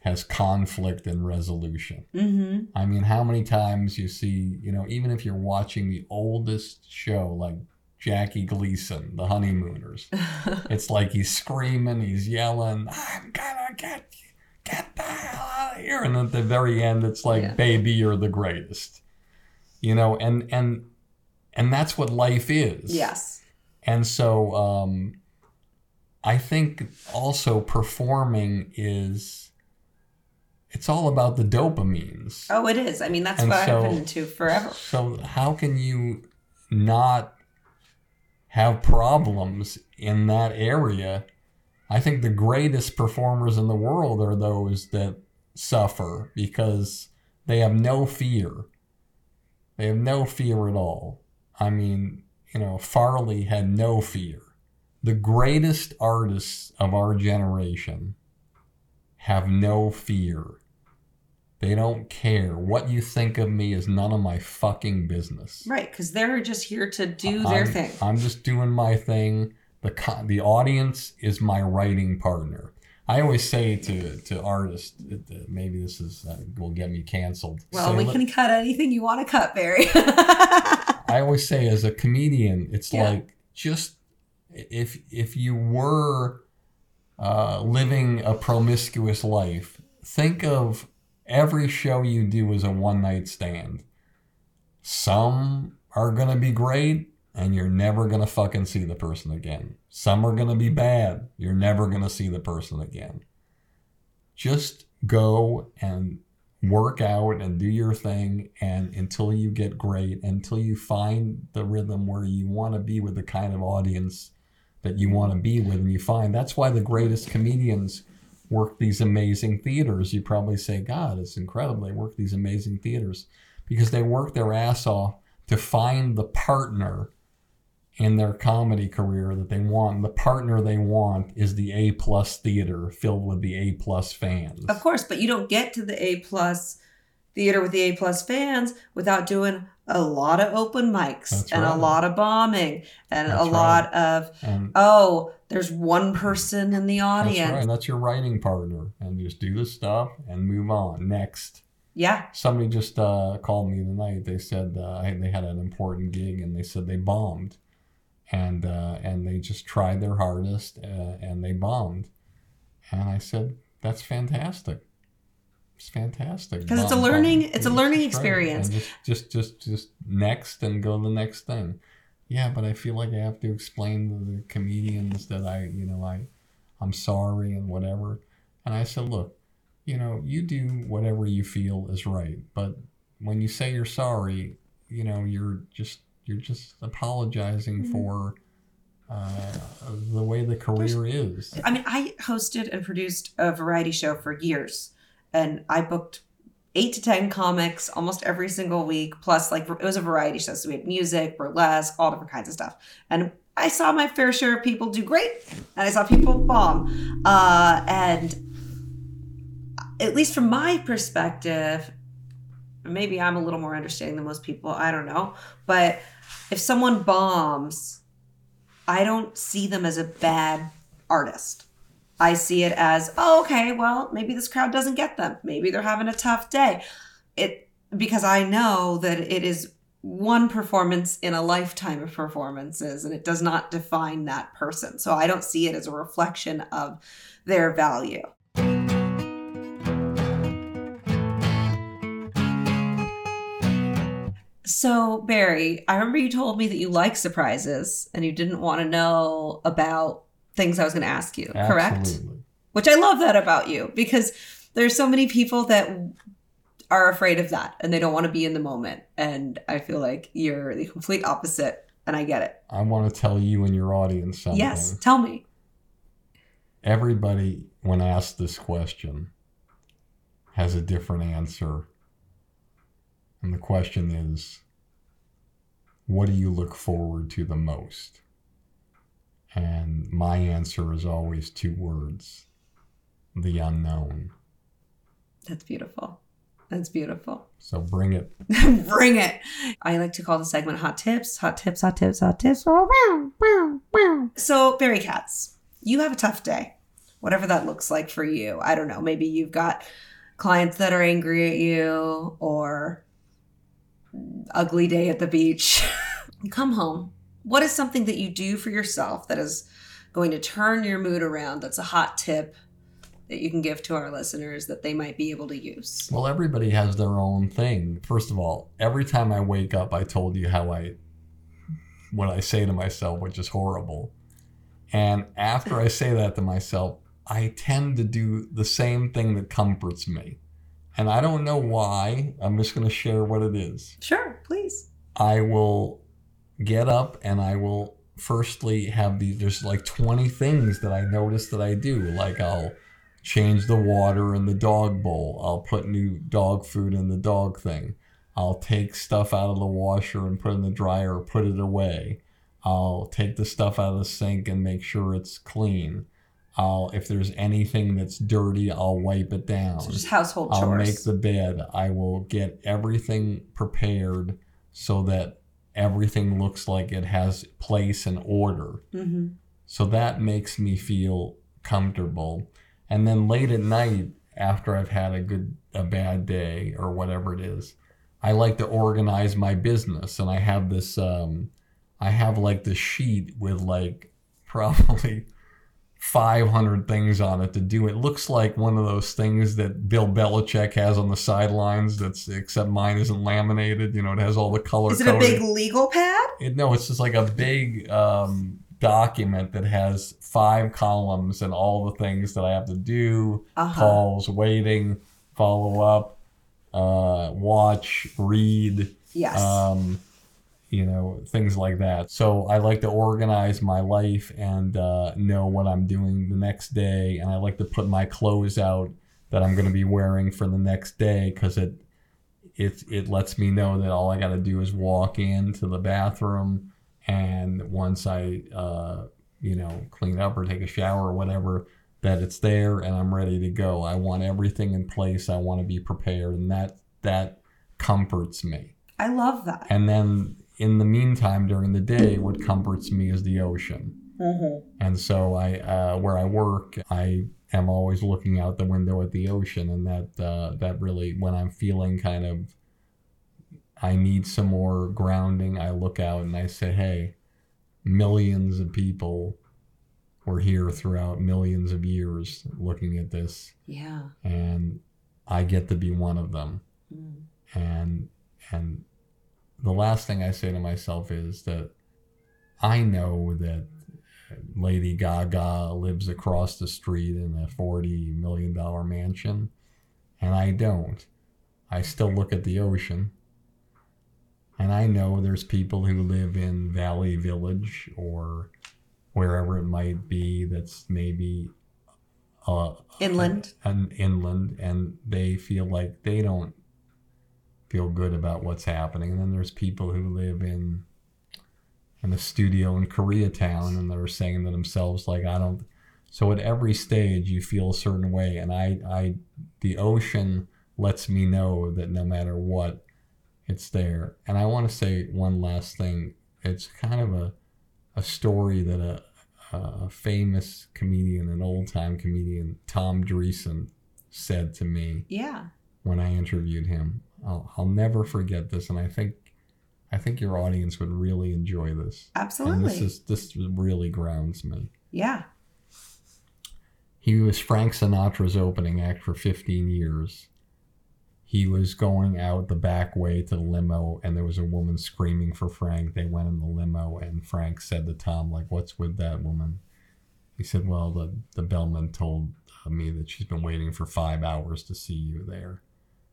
has conflict and resolution. mm-hmm. I mean, how many times you see, you know, even if you're watching the oldest show like Jackie Gleason, The Honeymooners, it's like he's screaming, he's yelling, I'm gonna get you, get the hell out of here. And at the very end, it's like, Yeah. baby, you're the greatest. You know, and and and that's what life is. yes. And so um, I think also performing is it's all about the dopamines. Oh, it is. I mean, that's And what so- I've been into forever. So how can you not have problems in that area? I think the greatest performers in the world are those that suffer because they have no fear. They have no fear at all. I mean, you know, Farley had no fear. The greatest artists of our generation have no fear. They don't care. What you think of me is none of my fucking business. Right, because they're just here to do their I'm, thing. I'm just doing my thing. The co- the audience is my writing partner. I always say to to artists, maybe this is uh, will get me canceled. Well, Say, we "Look, can cut anything you want to cut, Barry. I always say as a comedian, it's Yeah. like just if if you were uh, living a promiscuous life, think of every show you do as a one night stand. Some are gonna be great, and you're never gonna fucking see the person again. Some are gonna be bad. You're never gonna see the person again. Just go and work out and do your thing and until you get great until you find the rhythm where you want to be with the kind of audience that you want to be with and you find that's why the greatest comedians work these amazing theaters you probably say god it's incredible they work these amazing theaters because they work their ass off to find the partner in their comedy career that they want. The partner they want is the A plus theater filled with the A plus fans. of course, but you don't get to the A plus theater with the A plus fans without doing a lot of open mics That's and a lot of bombing and That's a lot of And oh, there's one person in the audience. that's right. That's your writing partner. And just do the stuff and move on. Next. Yeah. Somebody just uh, called me tonight. They said uh, they had an important gig and they said they bombed. And, uh, and they just tried their hardest uh, and they bombed. And I said, that's fantastic. It's fantastic." Because it's a learning- bomb. it's a learning right. experience. Just, just, just, just next and go to the next thing. Yeah, but I feel like I have to explain to the comedians that I, you know, I, I'm sorry and whatever. And I said, look, you know, you do whatever you feel is right, but when you say you're sorry, you know, you're just you're just apologizing Mhm. for uh, the way the career is. I mean, I hosted and produced a variety show for years, and I booked eight to ten comics almost every single week. Plus, like it was a variety show, so we had music, burlesque, all different kinds of stuff. And I saw my fair share of people do great, and I saw people bomb. Uh, and at least from my perspective, maybe I'm a little more understanding than most people. I don't know. But if someone bombs, I don't see them as a bad artist. I see it as, oh, okay, well, maybe this crowd doesn't get them. Maybe they're having a tough day. It because I know that it is one performance in a lifetime of performances and it does not define that person. So I don't see it as a reflection of their value. So, Barry, I remember you told me that you like surprises and you didn't want to know about things I was going to ask you, correct? Which I love that about you because there's so many people that are afraid of that and they don't want to be in the moment. And I feel like you're the complete opposite and I get it. I want to tell you and your audience something. Yes, tell me. Everybody, when asked this question, has a different answer. And the question is, what do you look forward to the most? And my answer is always two words the unknown. That's beautiful. That's beautiful. So bring it. Bring it. I like to call the segment Hot Tips, Hot Tips, Hot Tips, Hot Tips. So, Barry Katz, you have a tough day, whatever that looks like for you. I don't know. Maybe you've got clients that are angry at you or ugly day at the beach. come home. What is something that you do for yourself that is going to turn your mood around? That's a hot tip that you can give to our listeners that they might be able to use. Well, everybody has their own thing. First of all, every time I wake up, I told you how I, what I say to myself, which is horrible. And after I say that to myself, I tend to do the same thing that comforts me. And I don't know why. I'm just going to share what it is. Sure, please. I will get up and I will firstly have these, there's like 20 things that I notice that I do. Like I'll change the water in the dog bowl. I'll put new dog food in the dog thing. I'll take stuff out of the washer and put it in the dryer or put it away. I'll take the stuff out of the sink and make sure it's clean. I'll if there's anything that's dirty, I'll wipe it down. So just household I'll chores. make the bed. I will get everything prepared so that everything looks like it has place and order. hmm So that makes me feel comfortable. And then late at night, after I've had a good, a bad day or whatever it is, I like to organize my business. And I have this, um, I have like this sheet with like probably 500 things on it to do. It looks like one of those things that Bill Belichick has on the sidelines. That's except mine isn't laminated. You know, it has all the color. Is it a big legal pad? It, no, it's just like a big um, document that has five columns and all the things that I have to do Uh-huh. calls, waiting, follow up, uh, watch, read, Yes. um, you know, things like that. So I like to organize my life and uh, know what I'm doing the next day. And I like to put my clothes out that I'm going to be wearing for the next day because it, it, it lets me know that all I got to do is walk into the bathroom. And once I, uh, you know, clean up or take a shower or whatever, that it's there and I'm ready to go. I want everything in place. I want to be prepared. And that, that comforts me. I love that. And then in the meantime, during the day, what comforts me is the ocean. Mm-hmm. And so I, uh, where I work, I am always looking out the window at the ocean, and that uh, that really, when I'm feeling kind of, I need some more grounding, I look out and I say, hey, millions of people were here throughout millions of years looking at this, Yeah. and I get to be one of them Mm. and and the last thing I say to myself is that I know that Lady Gaga lives across the street in a forty million dollar mansion, and I don't. I still look at the ocean, and I know there's people who live in Valley Village or wherever it might be that's maybe uh, Inland. an inland and they feel like they don't feel good about what's happening and then there's people who live in in a studio in koreatown and they're saying to themselves like i don't So at every stage, you feel a certain way, and I, I, the ocean lets me know that no matter what, it's there. And I want to say one last thing. It's kind of a, a story that a, a famous comedian, an old time comedian, Tom Dreesen, said to me Yeah. when I interviewed him. I'll, I'll never forget this, and I think I think your audience would really enjoy this. Absolutely. And this is this really grounds me. yeah. He was Frank Sinatra's opening act for 15 years. He was going out the back way to the limo, and there was a woman screaming for Frank. They went in the limo, and Frank said to Tom, "Like, what's with that woman?" He said, "Well, the the bellman told uh, me that she's been waiting for five hours to see you there."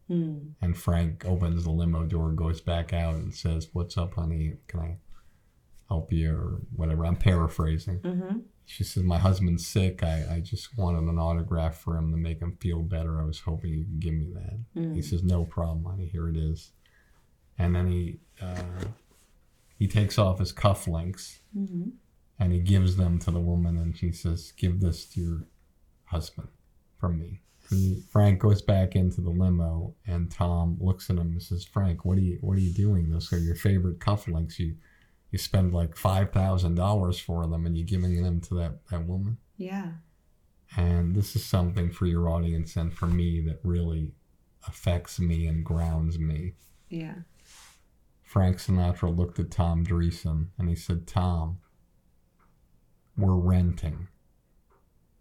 Hmm. And Frank opens the limo door, goes back out, and says, "What's up, honey? Can I help you or whatever?" I'm paraphrasing. Mm-hmm. She says, My husband's sick. I, I just wanted an autograph for him to make him feel better. I was hoping you could give me that. Mm. He says, No problem, honey. Here it is. And then he uh, he takes off his cufflinks Mm-hmm. and he gives them to the woman. And she says, Give this to your husband from me. And Frank goes back into the limo and Tom looks at him and says, Frank, what are you what are you doing? Those are your favorite cufflinks. You you spend like five thousand dollars for them and you're giving them to that, that woman. Yeah. And this is something for your audience and for me that really affects me and grounds me. Yeah. Frank Sinatra looked at Tom Dreesen and he said, Tom, we're renting.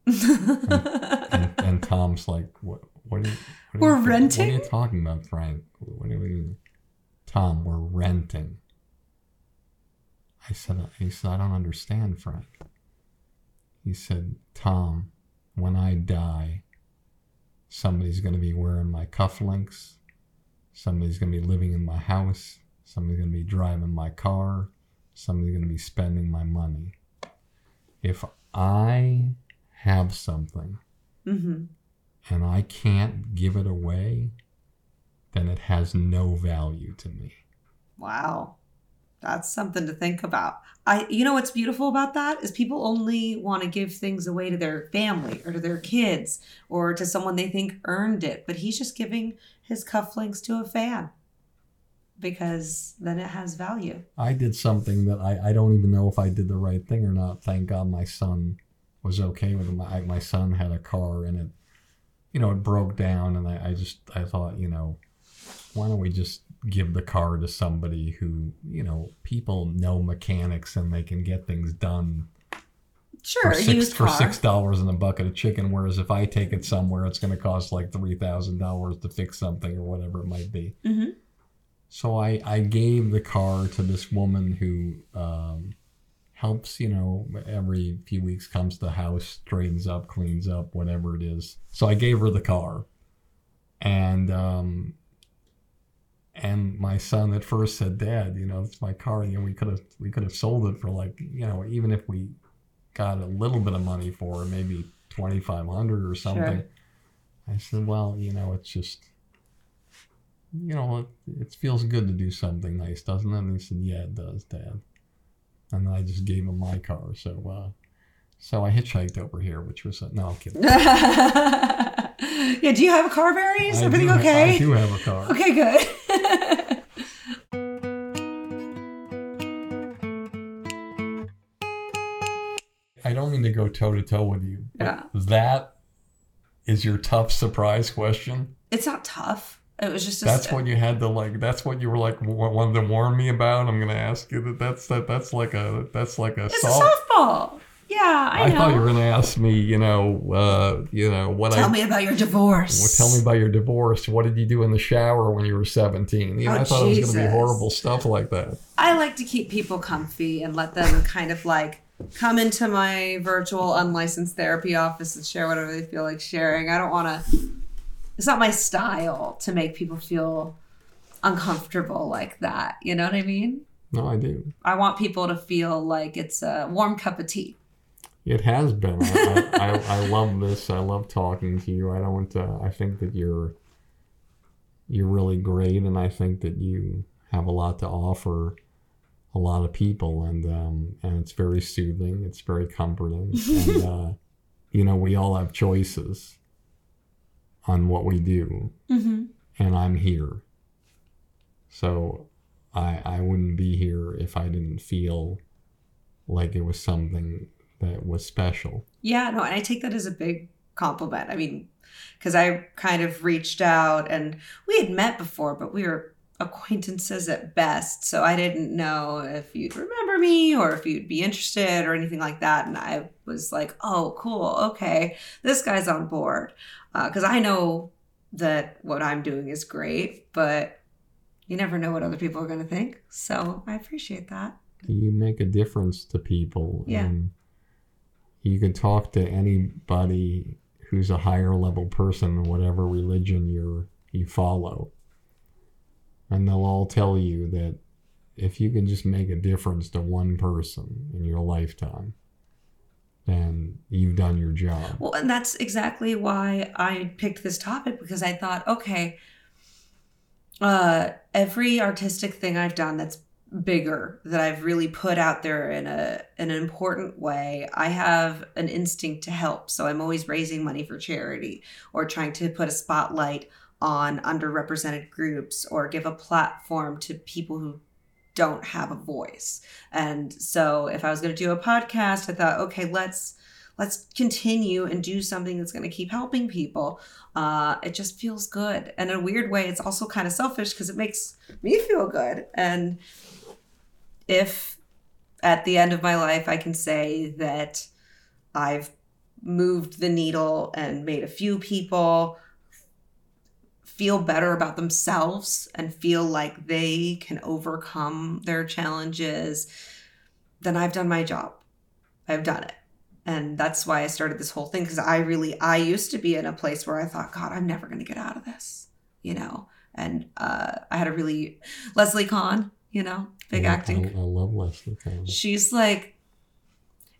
And, and Tom's like, what, what, are you, what are We're you, renting? What are you talking about, Frank? What are we, Tom, we're renting. I said, he said, I don't understand, Frank. He said, Tom, when I die, somebody's going to be wearing my cufflinks. Somebody's going to be living in my house. Somebody's going to be driving my car. Somebody's going to be spending my money. If I have something mm-hmm. and I can't give it away, then it has no value to me. Wow. That's something to think about. I you know what's beautiful about that is people only want to give things away to their family or to their kids or to someone they think earned it, but he's just giving his cufflinks to a fan because then it has value. I did something that I, I don't even know if I did the right thing or not. Thank God my son was okay with it. My, my son had a car and it, you know, it broke down. And I, I just, I thought, you know, why don't we just give the car to somebody who, you know, people know mechanics and they can get things done Sure, for six for six dollars and a bucket of chicken. Whereas if I take it somewhere, it's going to cost like three thousand dollars to fix something or whatever it might be. Mhm. So I I gave the car to this woman who um, helps. You know, every few weeks comes to the house, straightens up, cleans up, whatever it is. So I gave her the car, and um, and my son at first said, "Dad, you know, it's my car. You know, we could have we could have sold it for like you know, even if we got a little bit of money for it, maybe twenty five hundred or something." Sure. I said, "Well, you know, it's just." You know, it, it feels good to do something nice, doesn't it? And he said, "Yeah, it does, Dad." And then I just gave him my car. So, uh, so I hitchhiked over here, which was no, I'm kidding. yeah, do you have a car, Barry? Is I everything do okay? I do have a car. Okay, good. I don't mean to go toe to toe with you. Yeah. That is your tough surprise question. it's not tough. It was just a That's what you had to like. That's what you were like wa- wanted to warn me about. I'm gonna ask you that. That's that. That's like a. That's like a. It's soft- a softball. Yeah, I, I, know. thought you were gonna ask me. You know. Uh, you know what I Tell I. me about your divorce. Well, tell me about your divorce. What did you do in the shower when you were 17? You know, Oh, I thought it was going to be horrible stuff like that. I like to keep people comfy and let them kind of like come into my virtual unlicensed therapy office and share whatever they feel like sharing. I don't want to. It's not my style to make people feel uncomfortable like that. You know what I mean? No, I do. I want people to feel like it's a warm cup of tea. It has been. I, I, I, I love this. I love talking to you. I don't. Uh, I think that you're you're really great, and I think that you have a lot to offer a lot of people, and um, and it's very soothing. It's very comforting, and uh, you know, we all have choices on what we do, Mm-hmm. and I'm here. So I I wouldn't be here if I didn't feel like it was something that was special. Yeah, no, and I take that as a big compliment. I mean, because I kind of reached out and we had met before, but we were acquaintances at best. So I didn't know if you'd remember me or if you'd be interested or anything like that. And I was like, oh, cool. Okay. This guy's on board. Uh, because I know that what I'm doing is great, but you never know what other people are going to think. So I appreciate that. You make a difference to people, Yeah. and you can talk to anybody who's a higher level person, whatever religion you're you follow, and they'll all tell you that if you can just make a difference to one person in your lifetime, then you've done your job. Well, and that's exactly why I picked this topic because I thought, okay, uh, every artistic thing I've done that's bigger that I've really put out there in a in an important way, I have an instinct to help. So I'm always raising money for charity or trying to put a spotlight on underrepresented groups or give a platform to people who don't have a voice. And so if I was going to do a podcast, I thought, okay, let's let's continue and do something that's going to keep helping people. Uh, it just feels good. And in a weird way, it's also kind of selfish because it makes me feel good. And if at the end of my life I can say that I've moved the needle and made a few people feel better about themselves and feel like they can overcome their challenges, then I've done my job. I've done it. And that's why I started this whole thing because I really, I used to be in a place where I thought, God, I'm never going to get out of this, you know? And uh, I had a really, Leslie Kahn, you know, big acting I, I love Leslie Kahn. She's like,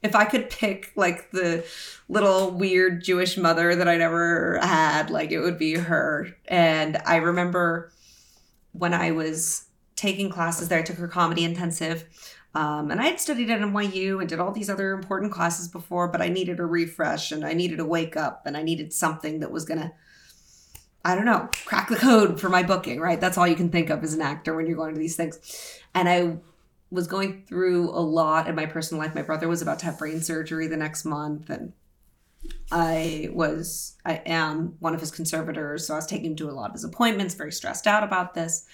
if I could pick like the little weird Jewish mother that I never had, like it would be her. And I remember when I was taking classes there, I took her comedy intensive. Um, and I had studied at NYU and did all these other important classes before, but I needed a refresh and I needed a wake up and I needed something that was going to, I don't know, crack the code for my booking, right? That's all you can think of as an actor when you're going to these things. And I was going through a lot in my personal life. My brother was about to have brain surgery the next month, and I was, I am one of his conservators. So I was taking him to a lot of his appointments, very stressed out about this.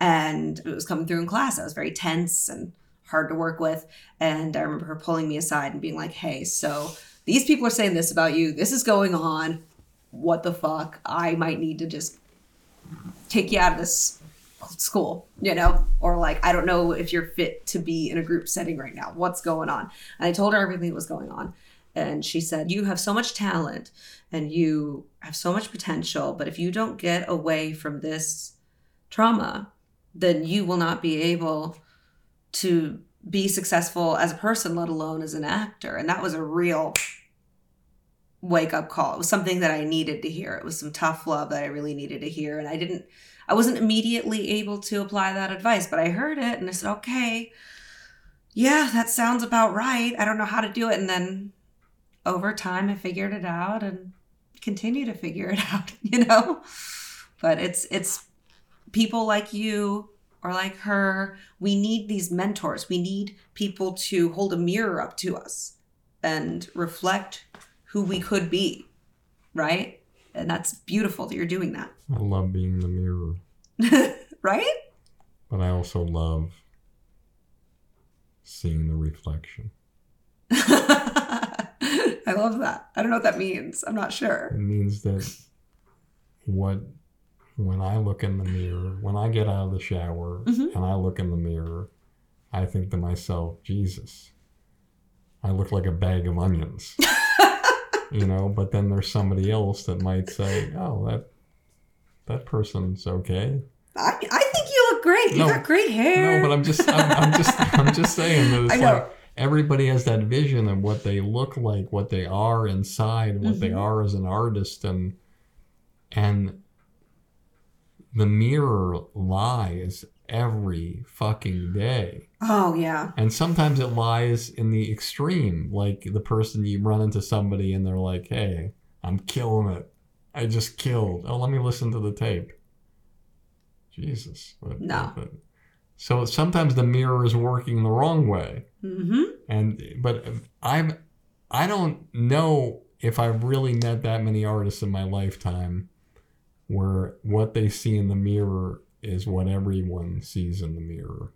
And it was coming through in class. I was very tense and hard to work with. And I remember her pulling me aside and being like, hey, so these people are saying this about you. This is going on. What the fuck? I might need to just take you out of this school, you know, or like, I don't know if you're fit to be in a group setting right now. What's going on? And I told her everything that was going on. And she said, You have so much talent and you have so much potential, but if you don't get away from this trauma, then you will not be able to be successful as a person, let alone as an actor. And that was a real wake up call. It was something that I needed to hear. It was some tough love that I really needed to hear. And I didn't, I wasn't immediately able to apply that advice, but I heard it and I said, okay, yeah, that sounds about right. I don't know how to do it. And then over time, I figured it out and continue to figure it out, you know? But it's, it's people like you or like her. We need these mentors. We need people to hold a mirror up to us and reflect who we could be, right? And that's beautiful that you're doing that. I love being the mirror, right? but I also love seeing the reflection. I love that. I don't know what that means. I'm not sure. It means that what when I look in the mirror, when I get out of the shower Mhm. and I look in the mirror, I think to myself, Jesus, I look like a bag of onions. you know, but then there's somebody else that might say, "Oh, that that person's okay." I, I think you look great. You No. got great hair. No, but I'm just I'm, I'm just I'm just saying that I it's know. like everybody has that vision of what they look like, what they are inside, what they Mhm. are as an artist, and and the mirror lies every fucking day. Oh yeah. And sometimes it lies in the extreme, like the person you run into somebody and they're like, "Hey, I'm killing it. I just killed. Oh, let me listen to the tape." Jesus. But- No. but- so sometimes the mirror is working the wrong way, Mm-hmm. and but I'm I don't know if I've really met that many artists in my lifetime where what they see in the mirror is what everyone sees in the mirror.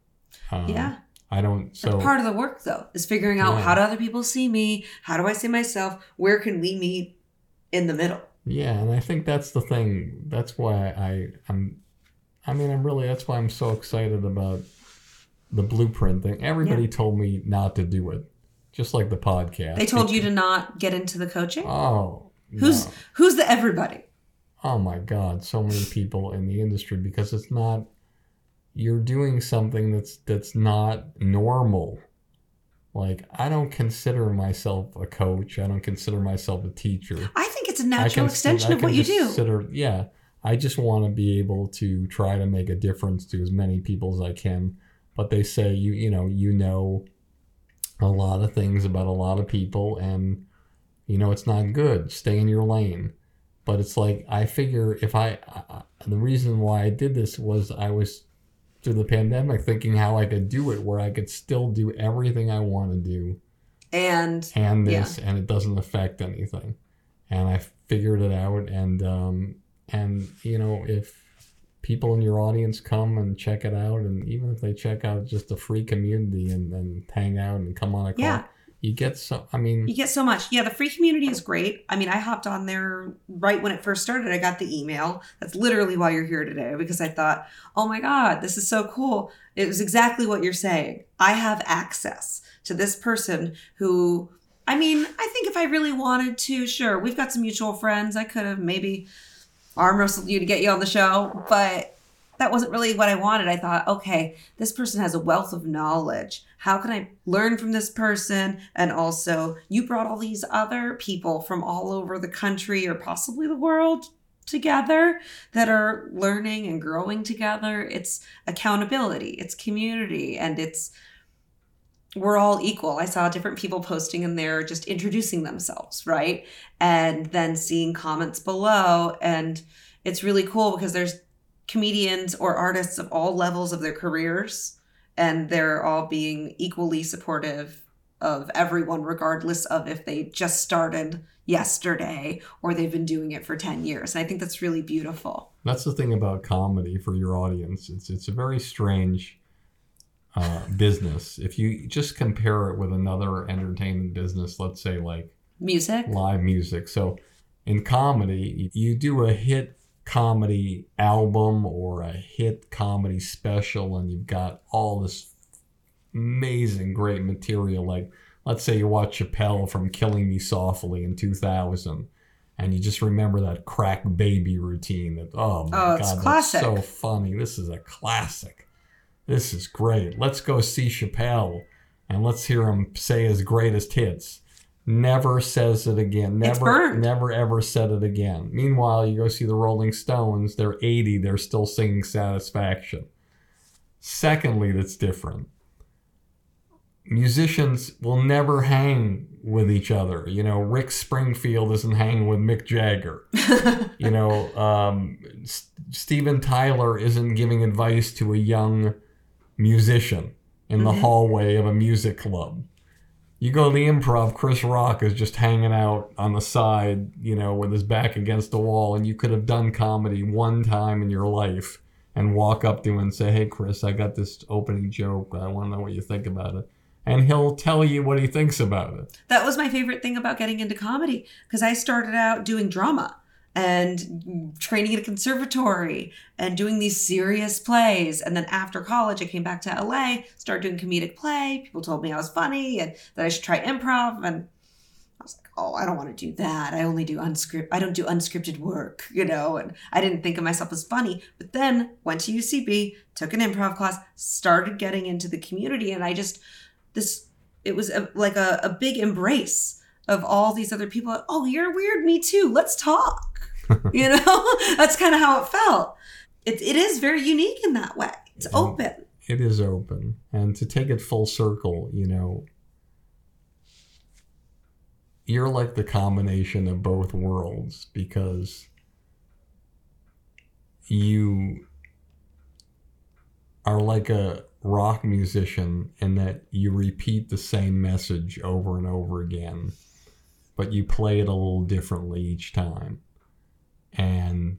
Um, yeah. I don't. So That's part of the work though, is figuring out Yeah. how do other people see me? How do I see myself? Where can we meet in the middle? Yeah, and I think that's the thing. That's why I I'm I mean I'm really that's why I'm so excited about the blueprint thing. Everybody told me not to do it. Just like the podcast. They told you to not get into the coaching? Oh. Who's no. who's the everybody? Oh my god, so many people in the industry because it's not you're doing something that's that's not normal. Like I don't consider myself a coach. I don't consider myself a teacher. I think it's a natural extension I of what you just do. Consider, yeah, I just want to be able to try to make a difference to as many people as I can. But they say you you know you know a lot of things about a lot of people, and you know it's not good. Stay in your lane. But it's like I figure if I, I the reason why I did this was I was through the pandemic thinking how I could do it where I could still do everything I want to do And and Yeah. this and it doesn't affect anything and i figured it out and um and you know if people in your audience come and check it out and even if they check out just a free community and then hang out and come on a call Yeah. You get so i mean you get so much. Yeah, the free community is great. I mean, I hopped on there right when it first started. I got the email. That's literally why you're here today because I thought, oh my God, this is so cool. It was exactly what you're saying. I have access to this person who, I mean, I think if I really wanted to, sure, we've got some mutual friends. I could have maybe arm wrestled you to get you on the show, but that wasn't really what I wanted. I thought, okay, this person has a wealth of knowledge. How can I learn from this person? And also, you brought all these other people from all over the country or possibly the world together that are learning and growing together. It's accountability, it's community, and it's we're all equal. I saw different people posting in there just introducing themselves, right? And then seeing comments below. And it's really cool because there's comedians or artists of all levels of their careers, and they're all being equally supportive of everyone, regardless of if they just started yesterday or they've been doing it for 10 years. And I think that's really beautiful. that's the thing about comedy for your audience it's it's a very strange uh, business if you just compare it with another entertainment business let's say like Music. live music. So in comedy, you do a hit comedy album or a hit comedy special, and you've got all this amazing, great material. Like, let's say you watch Chappelle from Killing Me Softly in 2000. And you just remember that crack baby routine that, oh my Oh, God, classic. that's so funny. This is a classic. This is great. Let's go see Chappelle and let's hear him say his greatest hits never says it again. Never, never ever said it again. Meanwhile, you go see the Rolling Stones. They're 80. They're still singing Satisfaction. Secondly, that's different. Musicians will never hang with each other. You know, Rick Springfield isn't hanging with Mick Jagger. you know, um, S- Steven Tyler isn't giving advice to a young musician in the Mhm. hallway of a music club. You go to the improv, Chris Rock is just hanging out on the side, you know, with his back against the wall, and you could have done comedy one time in your life and walk up to him and say, Hey, Chris, I got this opening joke. I want to know what you think about it. And he'll tell you what he thinks about it. That was my favorite thing about getting into comedy because I started out doing drama and training at a conservatory and doing these serious plays. And then after college, I came back to LA, started doing comedic play. People told me I was funny and that I should try improv. And I was like, oh, I don't want to do that. I only do unscripted, I don't do unscripted work, you know? And I didn't think of myself as funny. But then went to UCB, took an improv class, started getting into the community. And I just, this, it was a, like a, a big embrace of all these other people. Oh, you're weird. Me too. Let's talk. you know, that's kind of how it felt. It, it is very unique in that way. It's mm-hmm. open. It is open. And to take it full circle, you know, you're like the combination of both worlds because you are like a rock musician in that you repeat the same message over and over again, but you play it a little differently each time. And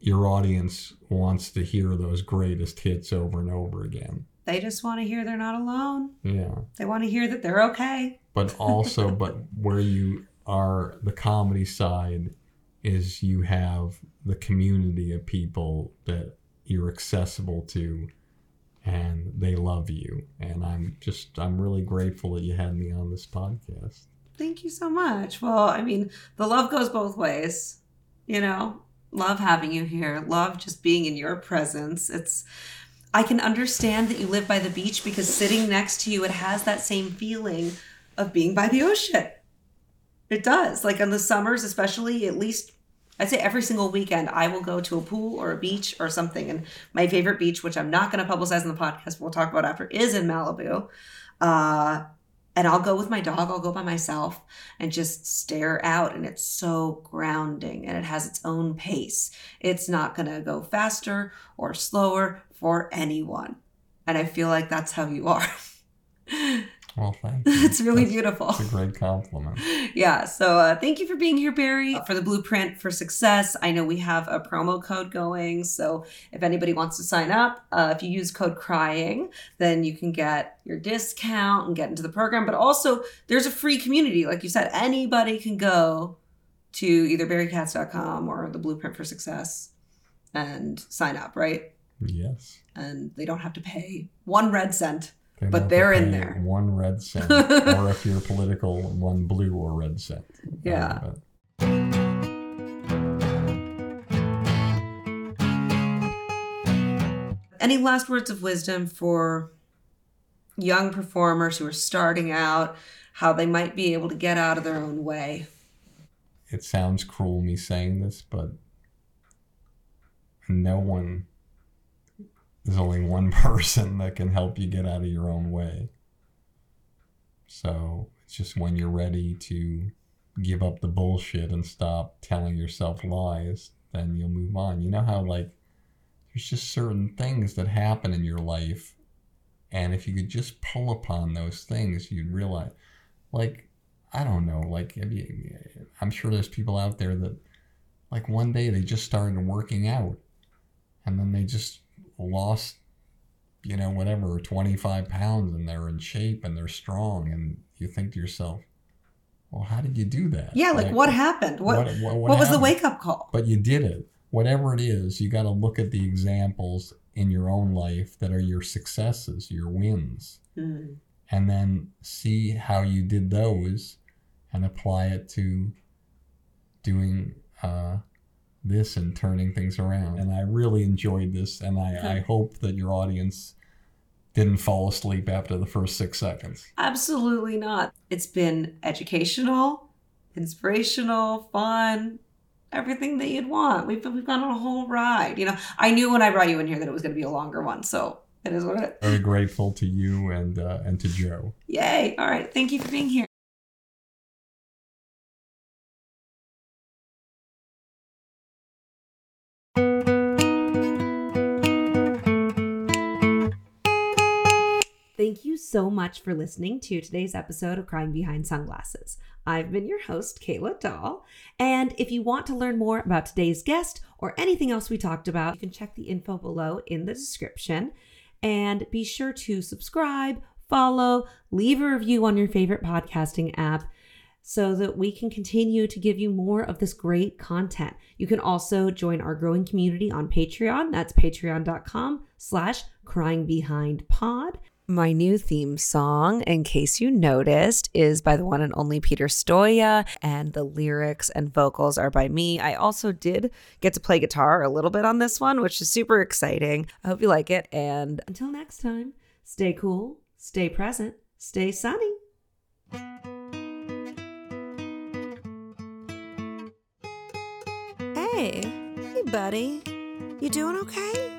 your audience wants to hear those greatest hits over and over again. They just want to hear they're not alone. Yeah. They want to hear that they're okay. But also, but where you are, the comedy side is you have the community of people that you're accessible to and they love you. And I'm just, I'm really grateful that you had me on this podcast. Thank you so much. Well, I mean, the love goes both ways, you know, love having you here, love just being in your presence. It's, I can understand that you live by the beach because sitting next to you, it has that same feeling of being by the ocean. It does. Like in the summers, especially, at least I'd say every single weekend, I will go to a pool or a beach or something. And my favorite beach, which I'm not going to publicize in the podcast, we'll talk about after, is in Malibu. Uh, and I'll go with my dog, I'll go by myself and just stare out. And it's so grounding and it has its own pace. It's not going to go faster or slower for anyone. And I feel like that's how you are. Well, thank you. it's really That's- beautiful. It's a great compliment. Yeah, so uh, thank you for being here, Barry, for the blueprint for success. I know we have a promo code going, so if anybody wants to sign up, uh, if you use code CRYING, then you can get your discount and get into the program. But also, there's a free community. Like you said, anybody can go to either barrykatz.com or the blueprint for success and sign up, right? Yes. And they don't have to pay one red cent. They But they're in there. One red cent, or if you're political, one blue or red cent. Yeah. Uh, Any last words of wisdom for young performers who are starting out, how they might be able to get out of their own way? it sounds cruel me saying this, but no one, there's only one person that can help you get out of your own way. So it's just when you're ready to give up the bullshit and stop telling yourself lies, then you'll move on. You know how, like, there's just certain things that happen in your life, and if you could just pull upon those things, you'd realize, like, I don't know, like I'm sure there's people out there that like one day they just started working out and then they just lost you know whatever 25 pounds and they're in shape and they're strong and you think to yourself well how did you do that Yeah, like, what happened? What what, what, what was the wake up call? but you did it whatever it is you got to look at the examples in your own life that are your successes your wins Hmm. and then see how you did those and apply it to doing uh, this and turning things around. And I really enjoyed this, and I, I hope that your audience didn't fall asleep after the first six seconds. Absolutely not. It's been educational, inspirational, fun, everything that you'd want. We've we've gone on a whole ride. You know, I knew when I brought you in here that it was going to be a longer one, so it is what it is. Very grateful to you and uh, and to Joe. Yay! All right, thank you for being here. So much for listening to today's episode of Crying Behind Sunglasses. I've been your host, Keila Dolle. And if you want to learn more about today's guest or anything else we talked about, you can check the info below in the description. And be sure to subscribe, follow, leave a review on your favorite podcasting app so that we can continue to give you more of this great content. You can also join our growing community on Patreon. That's patreon.com slash crying behind pod. My new theme song, in case you noticed, is by the one and only Peter Stoia, and the lyrics and vocals are by me. I also did get to play guitar a little bit on this one, which is super exciting. I hope you like it. And until next time, stay cool, stay present, stay sunny. Hey, hey, buddy. You doing okay?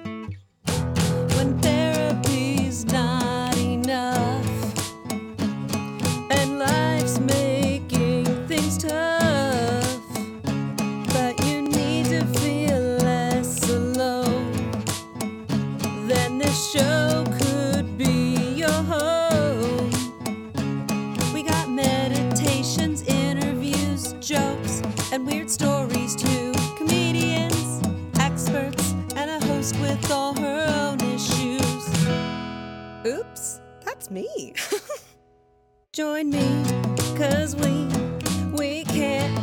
When is not me. Join me, cause we, we can't